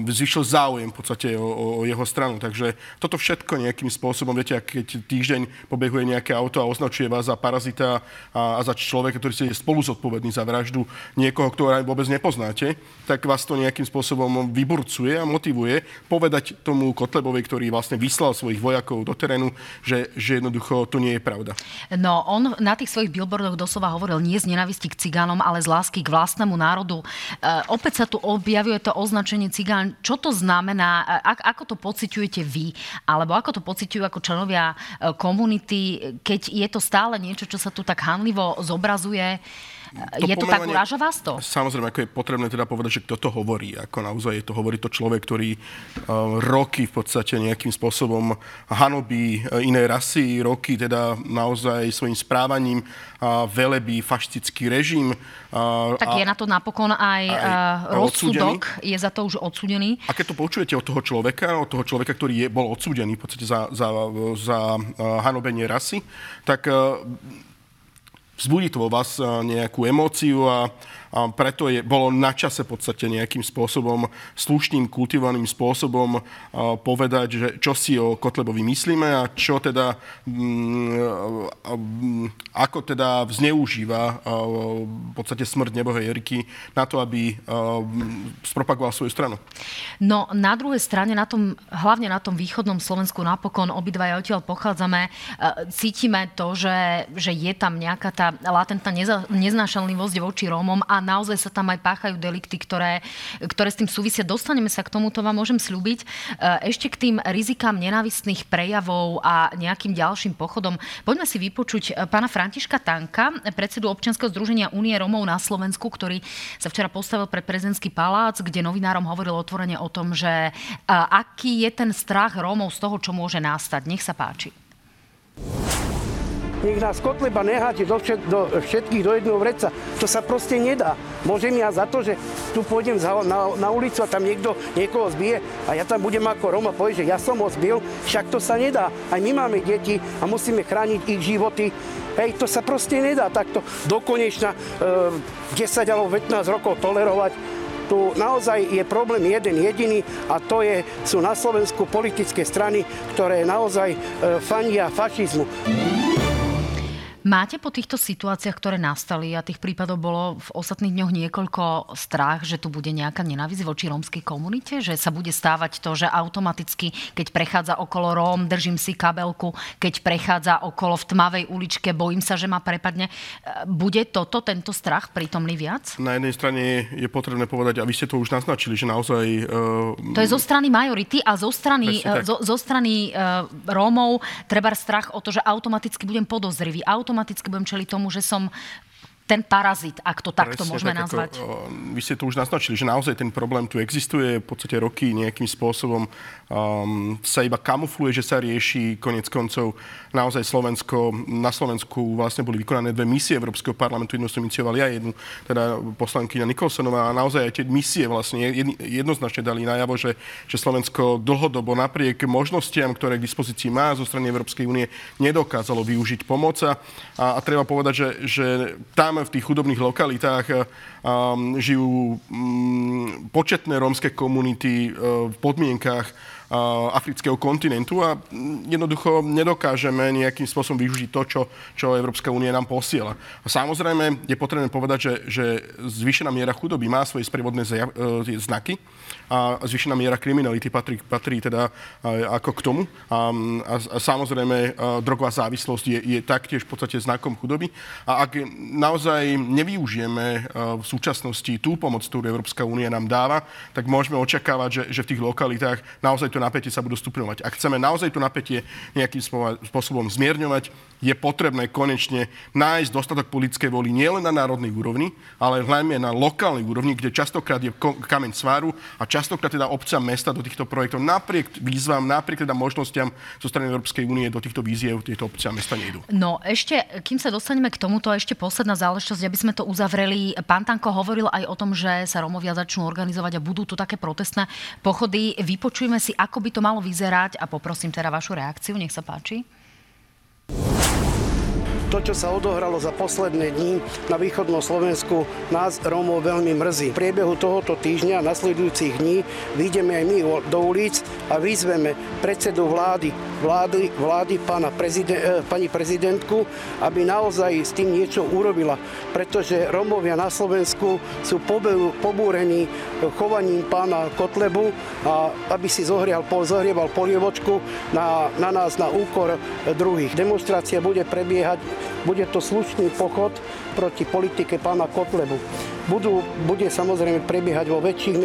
zvyšil záujem v podstate o, o jeho stranu. Takže toto všetko nejakým spôsobom, viete, keď týždeň pobehuje nejaké auto a označuje vás za parazita a, a za človeka, ktorý ste spolu zodpovedný za vraždu niekoho, ktorého vôbec nepoznáte, tak vás to nejakým spôsobom vyburcuje a motivuje povedať tomu Kotlebovi, ktorý vlastne vyslal svojich vojakov do terénu, že, že jednoducho to nie je pravda. No, on na tých svojich billboardoch doslova hovoril nie z nenavisti k cigánom, ale z lásky k vlastnému národu. E, opäť sa tu objavuje to označenie cigán. Čo to znamená? Ako to pociťujete vy? Alebo ako to pociťujú ako členovia e, komunity, keď je to stále niečo, čo sa tu tak hanlivo zobrazuje? To je to tak, uráža vás to? Samozrejme, ako je potrebné teda povedať, že kto to hovorí. Ako naozaj je to, hovorí to človek, ktorý uh, roky v podstate nejakým spôsobom hanobí uh, iné rasy, roky teda naozaj svojim správaním uh, velebí fašistický režim. Uh, tak a, je na to napokon aj, aj uh, rozsudok, odsúdený. je za to už odsúdený. A keď to počujete od toho človeka, od toho človeka, ktorý je, bol odsúdený v podstate za, za, za hanobenie rasy, tak vzbudí to vo vás nejakú emóciu a preto je, bolo na čase v podstate nejakým spôsobom, slušným, kultivovaným spôsobom povedať, že čo si o Kotlebovi myslíme a čo teda, mm, ako teda zneužíva v podstate smrť nebohej Eriky na to, aby spropagoval svoju stranu. No na druhej strane, na tom, hlavne na tom východnom Slovensku napokon obidvaja odtiaľ pochádzame, cítime to, že, že je tam nejaká tá latentná neznášanlivosť voči Rómom a naozaj sa tam aj páchajú delikty, ktoré, ktoré s tým súvisia. Dostaneme sa k tomu, to vám môžem slúbiť. E, ešte k tým rizikám nenávistných prejavov a nejakým ďalším pochodom. Poďme si vypočuť e, pána Františka Tanka, predsedu občianskeho združenia Únie Romov na Slovensku, ktorý sa včera postavil pred prezidentský palác, kde novinárom hovoril otvorene o tom, že e, aký je ten strach Rómov z toho, čo môže nastať. Nech sa páči. Nech nás Kotleba neháte do, všet, do všetkých do jedného vreca. To sa proste nedá. Môžem ja za to, že tu pôjdem na, na ulicu a tam niekto niekoho zbije a ja tam budem ako Roma povie, že ja som ho zbil, však to sa nedá. Aj my máme deti a musíme chrániť ich životy. Hej, to sa proste nedá takto dokonečna e, 10 alebo 15 rokov tolerovať tu naozaj je problém jeden jediný a to je, sú na Slovensku politické strany, ktoré naozaj e, fandia fašizmu. Máte po týchto situáciách, ktoré nastali a tých prípadov bolo v ostatných dňoch niekoľko strach, že tu bude nejaká nenávisť voči rómskej komunite? Že sa bude stávať to, že automaticky, keď prechádza okolo Róm, držím si kabelku, keď prechádza okolo v tmavej uličke, bojím sa, že ma prepadne. Bude toto, tento strach prítomný viac? Na jednej strane je potrebné povedať, a vy ste to už naznačili, že naozaj... Uh... To je zo strany majority a zo strany, uh, zo, zo strany uh, Rómov treba strach o to, že automaticky budem podozrivý. Automaticky automaticky budem čeliť tomu, že som ten parazit, ak to takto Presne môžeme tak, nazvať. Ako, vy ste to už naznačili, že naozaj ten problém tu existuje, v podstate roky nejakým spôsobom um, sa iba kamufluje, že sa rieši. Konec koncov naozaj Slovensko, na Slovensku vlastne boli vykonané dve misie Európskeho parlamentu, jednu som inicioval ja, jednu teda poslankyňa Nikolsonová a naozaj aj tie misie vlastne jednoznačne dali najavo, že, že Slovensko dlhodobo napriek možnostiam, ktoré k dispozícii má zo strany Európskej únie, nedokázalo využiť pomoc a, a treba povedať, že, že tam tam v tých chudobných lokalitách um, žijú um, početné rómske komunity uh, v podmienkách afrického kontinentu a jednoducho nedokážeme nejakým spôsobom využiť to, čo, čo Európska únia nám posiela. A samozrejme je potrebné povedať, že, že zvýšená miera chudoby má svoje sprievodné e, znaky a zvýšená miera kriminality patrí, patrí teda ako k tomu. A, a, a samozrejme drogová závislosť je, je taktiež v podstate znakom chudoby. A ak naozaj nevyužijeme v súčasnosti tú pomoc, ktorú Európska únia nám dáva, tak môžeme očakávať, že, že v tých lokalitách naozaj to napätie sa budú stupňovať. Ak chceme naozaj to napätie nejakým spôsobom zmierňovať, je potrebné konečne nájsť dostatok politickej voli nielen na národnej úrovni, ale hlavne na lokálnej úrovni, kde častokrát je kameň sváru a častokrát teda obca mesta do týchto projektov napriek výzvam, napriek teda možnostiam zo strany Európskej únie do týchto víziev tieto obce a mesta nejdú. No ešte, kým sa dostaneme k tomuto, ešte posledná záležitosť, aby sme to uzavreli. Pán Tanko hovoril aj o tom, že sa Romovia začnú organizovať a budú tu také protestné pochody. Vypočujme si, ako by to malo vyzerať a poprosím teda vašu reakciu. Nech sa páči to, čo sa odohralo za posledné dní na východnom Slovensku, nás Rómov veľmi mrzí. V priebehu tohoto týždňa, nasledujúcich dní, vyjdeme aj my do ulic a vyzveme predsedu vlády, vlády, vlády pána prezident, eh, pani prezidentku, aby naozaj s tým niečo urobila. Pretože Rómovia na Slovensku sú pobúrení chovaním pána Kotlebu a aby si zohrial, zohrieval polievočku na, na nás na úkor druhých. Demonstrácia bude prebiehať bude to slušný pochod proti politike pána Kotlebu. Budú, bude samozrejme prebiehať vo väčších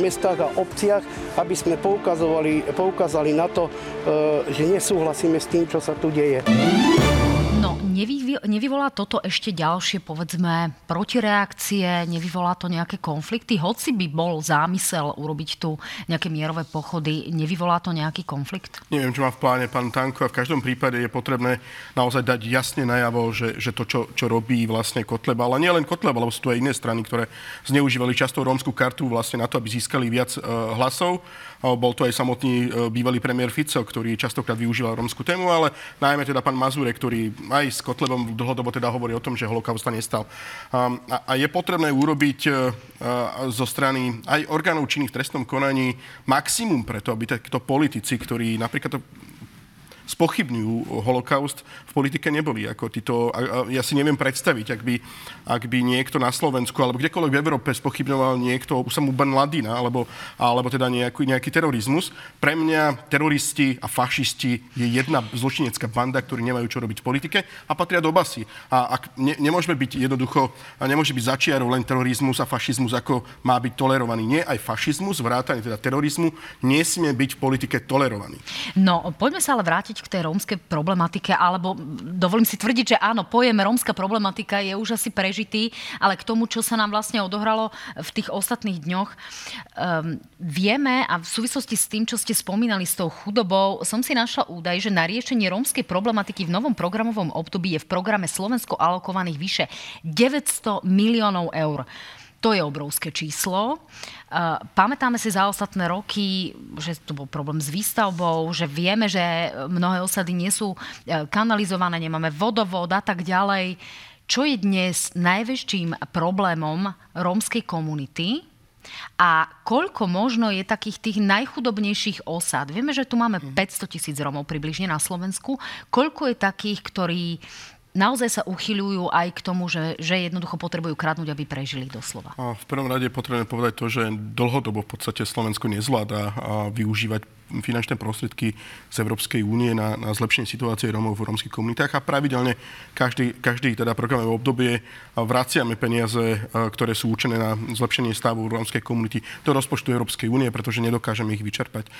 mestách a obciach, aby sme poukázali na to, e, že nesúhlasíme s tým, čo sa tu deje. Nevy, nevyvolá toto ešte ďalšie, povedzme, protireakcie, nevyvolá to nejaké konflikty? Hoci by bol zámysel urobiť tu nejaké mierové pochody, nevyvolá to nejaký konflikt? Neviem, čo má v pláne pán Tanko a v každom prípade je potrebné naozaj dať jasne najavo, že, že to, čo, čo robí vlastne Kotleba, ale nie len Kotleba, lebo sú tu aj iné strany, ktoré zneužívali často rómsku kartu vlastne na to, aby získali viac uh, hlasov. Bol to aj samotný uh, bývalý premiér Fico, ktorý častokrát využíval rómsku tému, ale najmä teda pán Mazure, ktorý aj s Kotlebom dlhodobo teda hovorí o tom, že holokaust sa nestal. A, a je potrebné urobiť uh, zo strany aj orgánov činných v trestnom konaní maximum preto, aby takíto politici, ktorí napríklad to spochybňujú holokaust, v politike neboli. Ako títo, ja si neviem predstaviť, ak by, ak by niekto na Slovensku alebo kdekoľvek v Európe spochybňoval niekto, mu Ben Ladina, alebo, alebo teda nejaký, nejaký terorizmus. Pre mňa teroristi a fašisti je jedna zločinecká banda, ktorí nemajú čo robiť v politike a patria do basy. A ak ne, nemôžeme byť jednoducho, nemôže byť začiarov len terorizmus a fašizmus, ako má byť tolerovaný. Nie, aj fašizmus, vrátane teda terorizmu, nesmie byť v politike tolerovaný. No, poďme sa ale vrátiť vrátiť k tej rómskej problematike, alebo dovolím si tvrdiť, že áno, pojem rómska problematika je už asi prežitý, ale k tomu, čo sa nám vlastne odohralo v tých ostatných dňoch, um, vieme a v súvislosti s tým, čo ste spomínali s tou chudobou, som si našla údaj, že na riešenie rómskej problematiky v novom programovom období je v programe Slovensko alokovaných vyše 900 miliónov eur. To je obrovské číslo. Pamätáme si za ostatné roky, že tu bol problém s výstavbou, že vieme, že mnohé osady nie sú e, kanalizované, nemáme vodovod a tak ďalej. Čo je dnes najväčším problémom rómskej komunity, a koľko možno je takých tých najchudobnejších osad? Vieme, že tu máme 500 mhm. tisíc Romov približne na Slovensku. Koľko je takých, ktorí naozaj sa uchyľujú aj k tomu, že, že jednoducho potrebujú kradnúť, aby prežili doslova. A v prvom rade je potrebné povedať to, že dlhodobo v podstate Slovensko nezvláda využívať finančné prostriedky z Európskej únie na, na zlepšenie situácie Rómov v rómskych komunitách a pravidelne každý, každý teda programové obdobie vraciame peniaze, ktoré sú určené na zlepšenie stavu rómskej komunity do rozpočtu Európskej únie, pretože nedokážeme ich vyčerpať.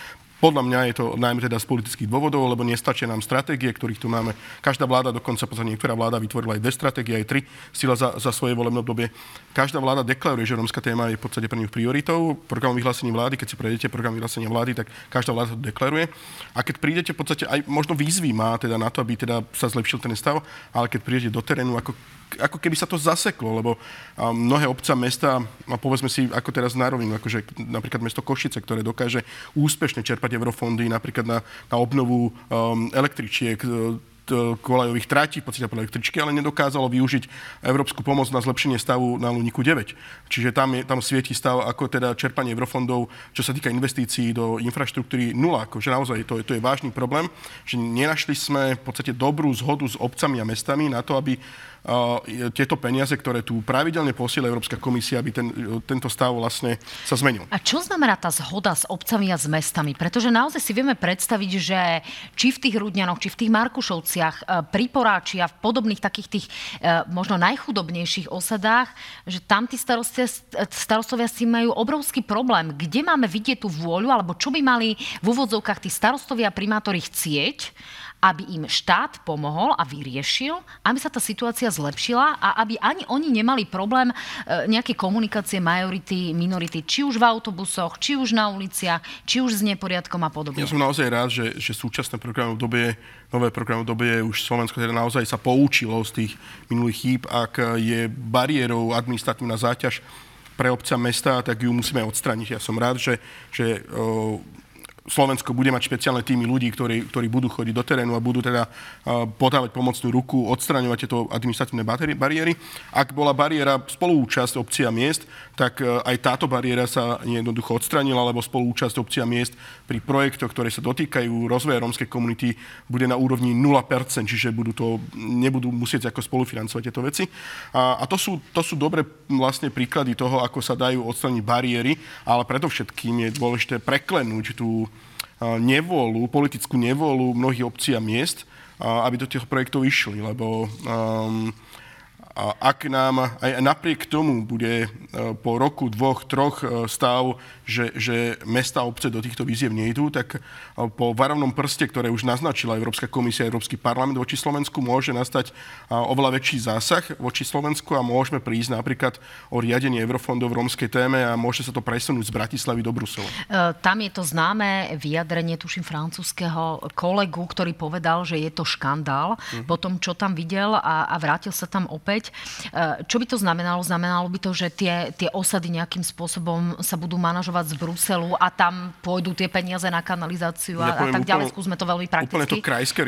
Podľa mňa je to najmä teda z politických dôvodov, lebo nestačia nám stratégie, ktorých tu máme. Každá vláda, dokonca pozor, niektorá vláda vytvorila aj dve stratégie, aj tri sila za, za svoje volebné obdobie. Každá vláda deklaruje, že rómska téma je v podstate pre nich prioritou. Program vyhlásení vlády, keď si prejdete program vyhlásenia vlády, tak každá to deklaruje. A keď prídete v podstate aj možno výzvy má teda na to, aby teda sa zlepšil ten stav, ale keď prídete do terénu, ako ako keby sa to zaseklo, lebo mnohé obca, mesta, a povedzme si ako teraz na rovinu, akože napríklad mesto Košice, ktoré dokáže úspešne čerpať eurofondy napríklad na, na obnovu um, električiek, kolajových tratí v podstate električky, ale nedokázalo využiť európsku pomoc na zlepšenie stavu na Luniku 9. Čiže tam, je, tam svieti stav ako teda čerpanie eurofondov, čo sa týka investícií do infraštruktúry nula. Akože naozaj to, to je vážny problém, že nenašli sme v podstate dobrú zhodu s obcami a mestami na to, aby tieto peniaze, ktoré tu pravidelne posiela Európska komisia, aby ten, tento stav vlastne sa zmenil. A čo znamená tá zhoda s obcami a s mestami? Pretože naozaj si vieme predstaviť, že či v tých Rudňanoch, či v tých Markušovciach, e, pri Poráči a v podobných takých tých e, možno najchudobnejších osadách, že tam tí starostovia, starostovia si majú obrovský problém. Kde máme vidieť tú vôľu, alebo čo by mali v úvodzovkách tí starostovia a primátori chcieť, aby im štát pomohol a vyriešil, aby sa tá situácia zlepšila a aby ani oni nemali problém e, nejaké komunikácie majority, minority, či už v autobusoch, či už na uliciach, či už s neporiadkom a podobne. Ja som naozaj rád, že, že súčasné programy dobie, nové programy dobie už Slovensko teda naozaj sa poučilo z tých minulých chýb, ak je bariérou administratívna záťaž pre obca mesta, tak ju musíme odstraniť. Ja som rád, že, že Slovensko bude mať špeciálne týmy ľudí, ktorí, ktorí budú chodiť do terénu a budú teda podávať pomocnú ruku, odstraňovať tieto administratívne bariéry. Ak bola bariéra spolúčasť obcí a miest, tak e, aj táto bariéra sa jednoducho odstranila, lebo spolúčasť obcí a miest pri projektoch, ktoré sa dotýkajú rozvoja rómskej komunity, bude na úrovni 0%, čiže budú to, nebudú musieť ako spolufinancovať tieto veci. A, a to, sú, to sú dobré vlastne príklady toho, ako sa dajú odstraniť bariéry, ale predovšetkým je dôležité preklenúť tú nevolu, politickú nevolu mnohých obcí a miest, aby do tých projektov išli, lebo um, a ak nám aj napriek tomu bude e, po roku, dvoch, troch e, stav, že, že mesta a obce do týchto výziev nejdú, tak e, po varovnom prste, ktoré už naznačila Európska komisia Európsky parlament voči Slovensku, môže nastať oveľa väčší zásah voči Slovensku a môžeme prísť napríklad o riadenie eurofondov v rómskej téme a môže sa to presunúť z Bratislavy do Bruselu. Tam je to známe vyjadrenie, tuším, francúzského kolegu, ktorý povedal, že je to škandál mm. po tom, čo tam videl a, a vrátil sa tam opäť opäť. Čo by to znamenalo? Znamenalo by to, že tie, tie osady nejakým spôsobom sa budú manažovať z Bruselu a tam pôjdu tie peniaze na kanalizáciu a, a tak ďalej. Skúsme to veľmi prakticky Úplne to krajské,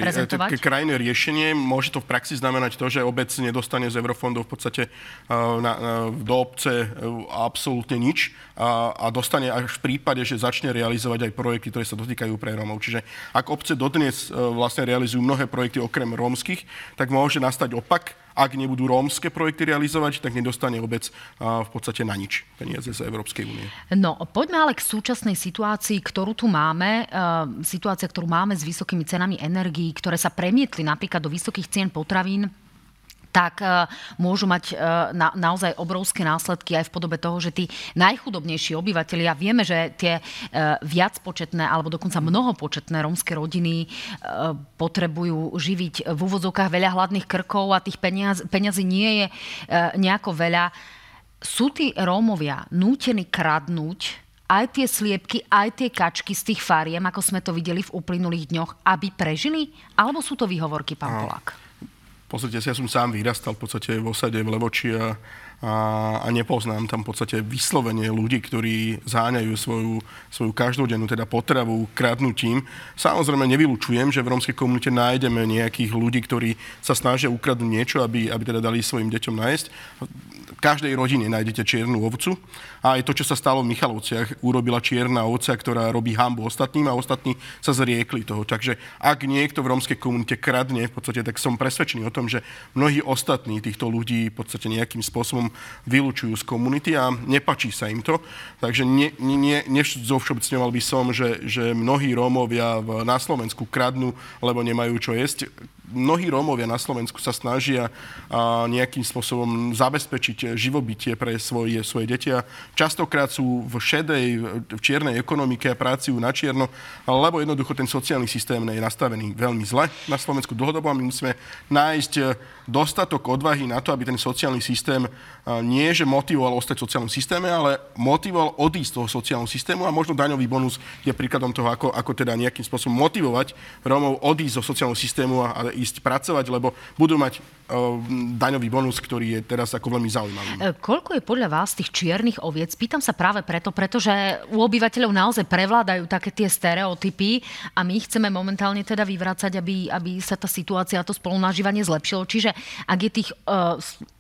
krajné riešenie. Môže to v praxi znamenať to, že obec nedostane z eurofondov v podstate na, na, do obce absolútne nič a, a dostane až v prípade, že začne realizovať aj projekty, ktoré sa dotýkajú pre Rómov. Čiže ak obce dodnes vlastne realizujú mnohé projekty okrem rómskych, tak môže nastať opak ak nebudú rómske projekty realizovať, tak nedostane obec v podstate na nič peniaze z Európskej únie. No, poďme ale k súčasnej situácii, ktorú tu máme. Situácia, ktorú máme s vysokými cenami energií, ktoré sa premietli napríklad do vysokých cien potravín tak e, môžu mať e, na, naozaj obrovské následky aj v podobe toho, že tí najchudobnejší obyvateľia, vieme, že tie e, viac početné alebo dokonca mnohopočetné rómske rodiny potrebujú živiť v úvodzovkách veľa hladných krkov a tých peniaz, peniazy nie je nejako veľa. Sú tí Rómovia nútení kradnúť aj tie sliepky, aj tie kačky z tých fariem, ako sme to videli v uplynulých dňoch, aby prežili? Alebo sú to výhovorky, pán Polák? Si, ja som sám vyrastal v podstate v osade v Levoči a, a, a nepoznám tam v podstate vyslovene ľudí, ktorí záňajú svoju, svoju každodennú teda potravu kradnutím. Samozrejme nevylučujem, že v rómskej komunite nájdeme nejakých ľudí, ktorí sa snažia ukradnúť niečo, aby, aby teda dali svojim deťom nájsť. V každej rodine nájdete čiernu ovcu a aj to, čo sa stalo v Michalovciach, urobila čierna ovca, ktorá robí hambu ostatným a ostatní sa zriekli toho. Takže ak niekto v rómskej komunite kradne, v podstate, tak som presvedčený o tom, že mnohí ostatní týchto ľudí v podstate nejakým spôsobom vylúčujú z komunity a nepačí sa im to. Takže ne, by som, že, že mnohí Rómovia v, na Slovensku kradnú, lebo nemajú čo jesť mnohí Rómovia na Slovensku sa snažia nejakým spôsobom zabezpečiť živobytie pre svoje, svoje deti a častokrát sú v šedej, v čiernej ekonomike a pracujú na čierno, lebo jednoducho ten sociálny systém je nastavený veľmi zle na Slovensku dlhodobo a my musíme nájsť dostatok odvahy na to, aby ten sociálny systém nie, že motivoval ostať v sociálnom systéme, ale motivoval odísť z toho sociálneho systému a možno daňový bonus je príkladom toho, ako, ako teda nejakým spôsobom motivovať Rómov odísť zo sociálneho systému a, a ísť pracovať, lebo budú mať uh, daňový bonus, ktorý je teraz ako veľmi zaujímavý. E, koľko je podľa vás tých čiernych oviec? Pýtam sa práve preto, pretože u obyvateľov naozaj prevládajú také tie stereotypy a my chceme momentálne teda vyvracať, aby, aby sa tá situácia a to spolunažívanie zlepšilo. Čiže ak je tých uh,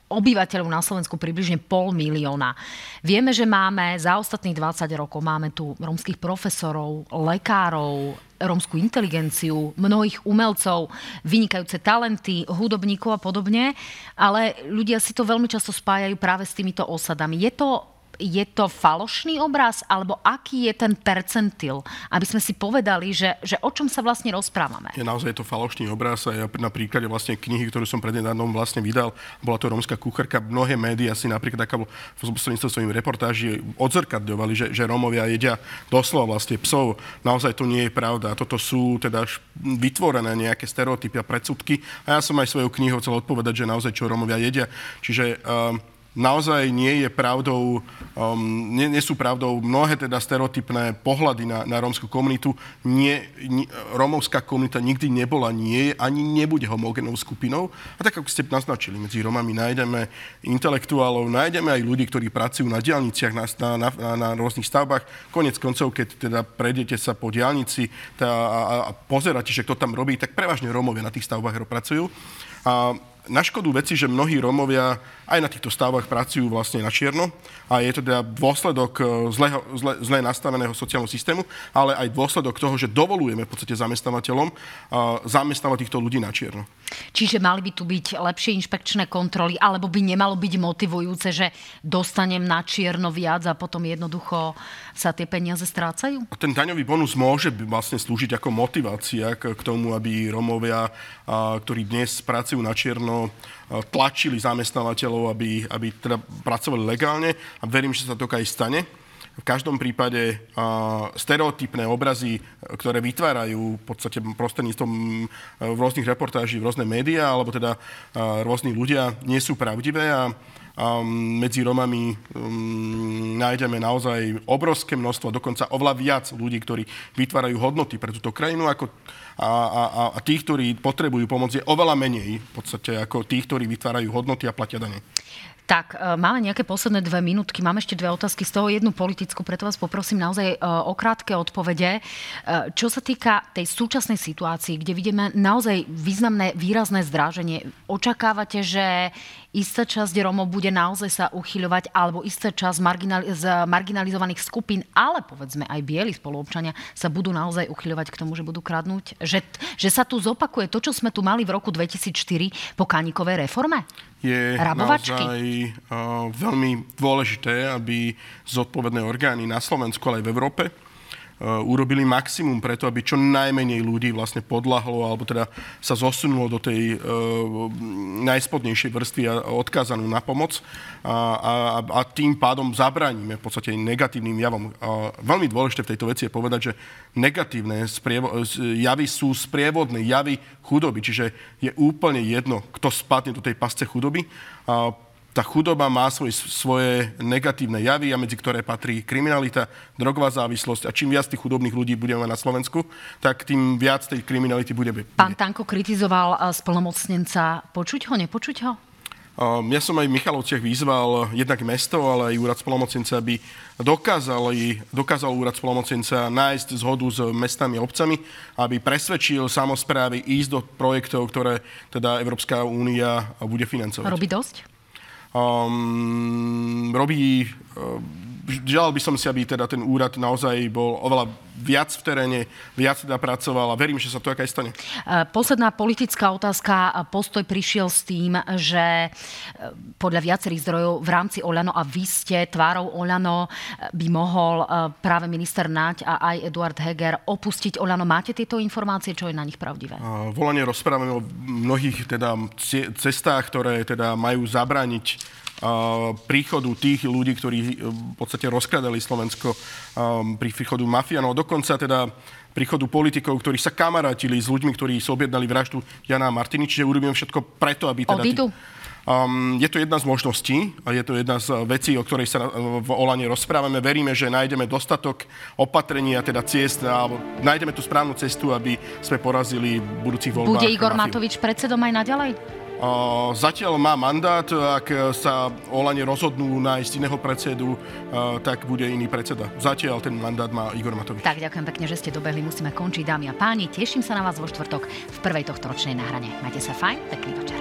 obyvateľov na Slovensku približne pol milióna. Vieme, že máme za ostatných 20 rokov máme tu rómskych profesorov, lekárov, rómskú inteligenciu, mnohých umelcov, vynikajúce talenty, hudobníkov a podobne, ale ľudia si to veľmi často spájajú práve s týmito osadami. Je to je to falošný obraz, alebo aký je ten percentil, aby sme si povedali, že, že o čom sa vlastne rozprávame. Je naozaj to falošný obraz a ja na vlastne knihy, ktorú som prednedávnom vlastne vydal, bola to rómska kuchárka. Mnohé médiá si napríklad taká v svojím reportáži odzrkadľovali, že, že Rómovia jedia doslova vlastne psov. Naozaj to nie je pravda. Toto sú teda vytvorené nejaké stereotypy a predsudky. A ja som aj svojou knihou chcel odpovedať, že naozaj čo Rómovia jedia. Čiže um, naozaj nie je pravdou, um, nie, nie sú pravdou mnohé teda stereotypné pohľady na, na rómskú komunitu. Nie, nie, rómovská komunita nikdy nebola, nie je, ani nebude homogénou skupinou. A tak, ako ste naznačili, medzi Romami nájdeme intelektuálov, nájdeme aj ľudí, ktorí pracujú na diálniciach, na, na, na, na rôznych stavbách. Konec koncov, keď teda prejdete sa po diálnici tá, a, a pozeráte, že kto tam robí, tak prevažne Rómovia na tých stavbách pracujú. A na škodu veci, že mnohí Rómovia aj na týchto stavách pracujú vlastne na čierno a je to teda dôsledok e, zlého, zle, zle nastaveného sociálneho systému, ale aj dôsledok toho, že dovolujeme v podstate zamestnávateľom zamestnávať týchto ľudí na čierno. Čiže mali by tu byť lepšie inšpekčné kontroly, alebo by nemalo byť motivujúce, že dostanem na čierno viac a potom jednoducho sa tie peniaze strácajú? Ten daňový bonus môže vlastne slúžiť ako motivácia k tomu, aby Romovia, ktorí dnes pracujú na čierno, tlačili zamestnávateľov, aby, aby teda pracovali legálne a verím, že sa to aj stane. V každom prípade uh, stereotypné obrazy, ktoré vytvárajú v podstate prostredníctvom v rôznych reportáží, v rôzne médiá, alebo teda uh, rôzni ľudia, nie sú pravdivé a medzi Romami um, nájdeme naozaj obrovské množstvo, dokonca oveľa viac ľudí, ktorí vytvárajú hodnoty pre túto krajinu, ako a, a, a tých, ktorí potrebujú pomoc, je oveľa menej v podstate ako tých, ktorí vytvárajú hodnoty a platia dane. Tak, e, máme nejaké posledné dve minútky, máme ešte dve otázky, z toho jednu politickú, preto vás poprosím naozaj e, o krátke odpovede. E, čo sa týka tej súčasnej situácii, kde vidíme naozaj významné, výrazné zdráženie, očakávate, že istá časť Romov bude naozaj sa uchyľovať, alebo istá časť z marginalizovaných skupín, ale povedzme aj bieli spoluobčania sa budú naozaj uchyľovať k tomu, že budú kradnúť? Že, že sa tu zopakuje to, čo sme tu mali v roku 2004 po Kanikovej reforme? je Rabovačky. naozaj uh, veľmi dôležité, aby zodpovedné orgány na Slovensku, ale aj v Európe urobili maximum preto, aby čo najmenej ľudí vlastne podľahlo alebo teda sa zosunulo do tej uh, najspodnejšej vrstvy a odkázanú na pomoc a, a, a tým pádom zabránime v podstate negatívnym javom. A veľmi dôležité v tejto veci je povedať, že negatívne sprievo- javy sú sprievodné javy chudoby, čiže je úplne jedno, kto spadne do tej pasce chudoby. A tá chudoba má svoje, svoje negatívne javy, a medzi ktoré patrí kriminalita, drogová závislosť. A čím viac tých chudobných ľudí budeme mať na Slovensku, tak tým viac tej kriminality bude. Pán Tanko kritizoval eh, splnomocnenca. Počuť ho, nepočuť ho? Um, ja som aj v Michalovciach vyzval jednak mesto, ale aj úrad spolomocenca, aby dokázali, dokázal úrad spolomocenca nájsť zhodu s mestami a obcami, aby presvedčil samozprávy ísť do projektov, ktoré teda Európska únia bude financovať. Robí dosť? Um, robí um, želal by som si, aby teda ten úrad naozaj bol oveľa viac v teréne, viac teda pracoval a verím, že sa to aj stane. Posledná politická otázka. Postoj prišiel s tým, že podľa viacerých zdrojov v rámci Oľano a vy ste tvárou Oľano by mohol práve minister Naď a aj Eduard Heger opustiť Oľano. Máte tieto informácie, čo je na nich pravdivé? Volanie rozprávame o mnohých teda cestách, ktoré teda majú zabrániť príchodu tých ľudí, ktorí e, v podstate rozkradali Slovensko pri príchodu mafiánov. Dokonca teda príchodu politikov, ktorí sa kamarátili s ľuďmi, ktorí si objednali vraždu Jana Martiny, čiže urobíme všetko preto, aby teda... Tí, Um, je to jedna z možností a je to jedna z vecí, o ktorej sa v Olane rozprávame. Veríme, že nájdeme dostatok opatrení a teda ciest a nájdeme tú správnu cestu, aby sme porazili budúcich voľbách. Bude Igor Matovič predsedom aj naďalej? Zatiaľ má mandát, ak sa Olane rozhodnú nájsť iného predsedu, tak bude iný predseda. Zatiaľ ten mandát má Igor Matovič. Tak, ďakujem pekne, že ste dobehli. Musíme končiť, dámy a páni. Teším sa na vás vo štvrtok v prvej tohto ročnej náhrane. Majte sa fajn, pekný večer.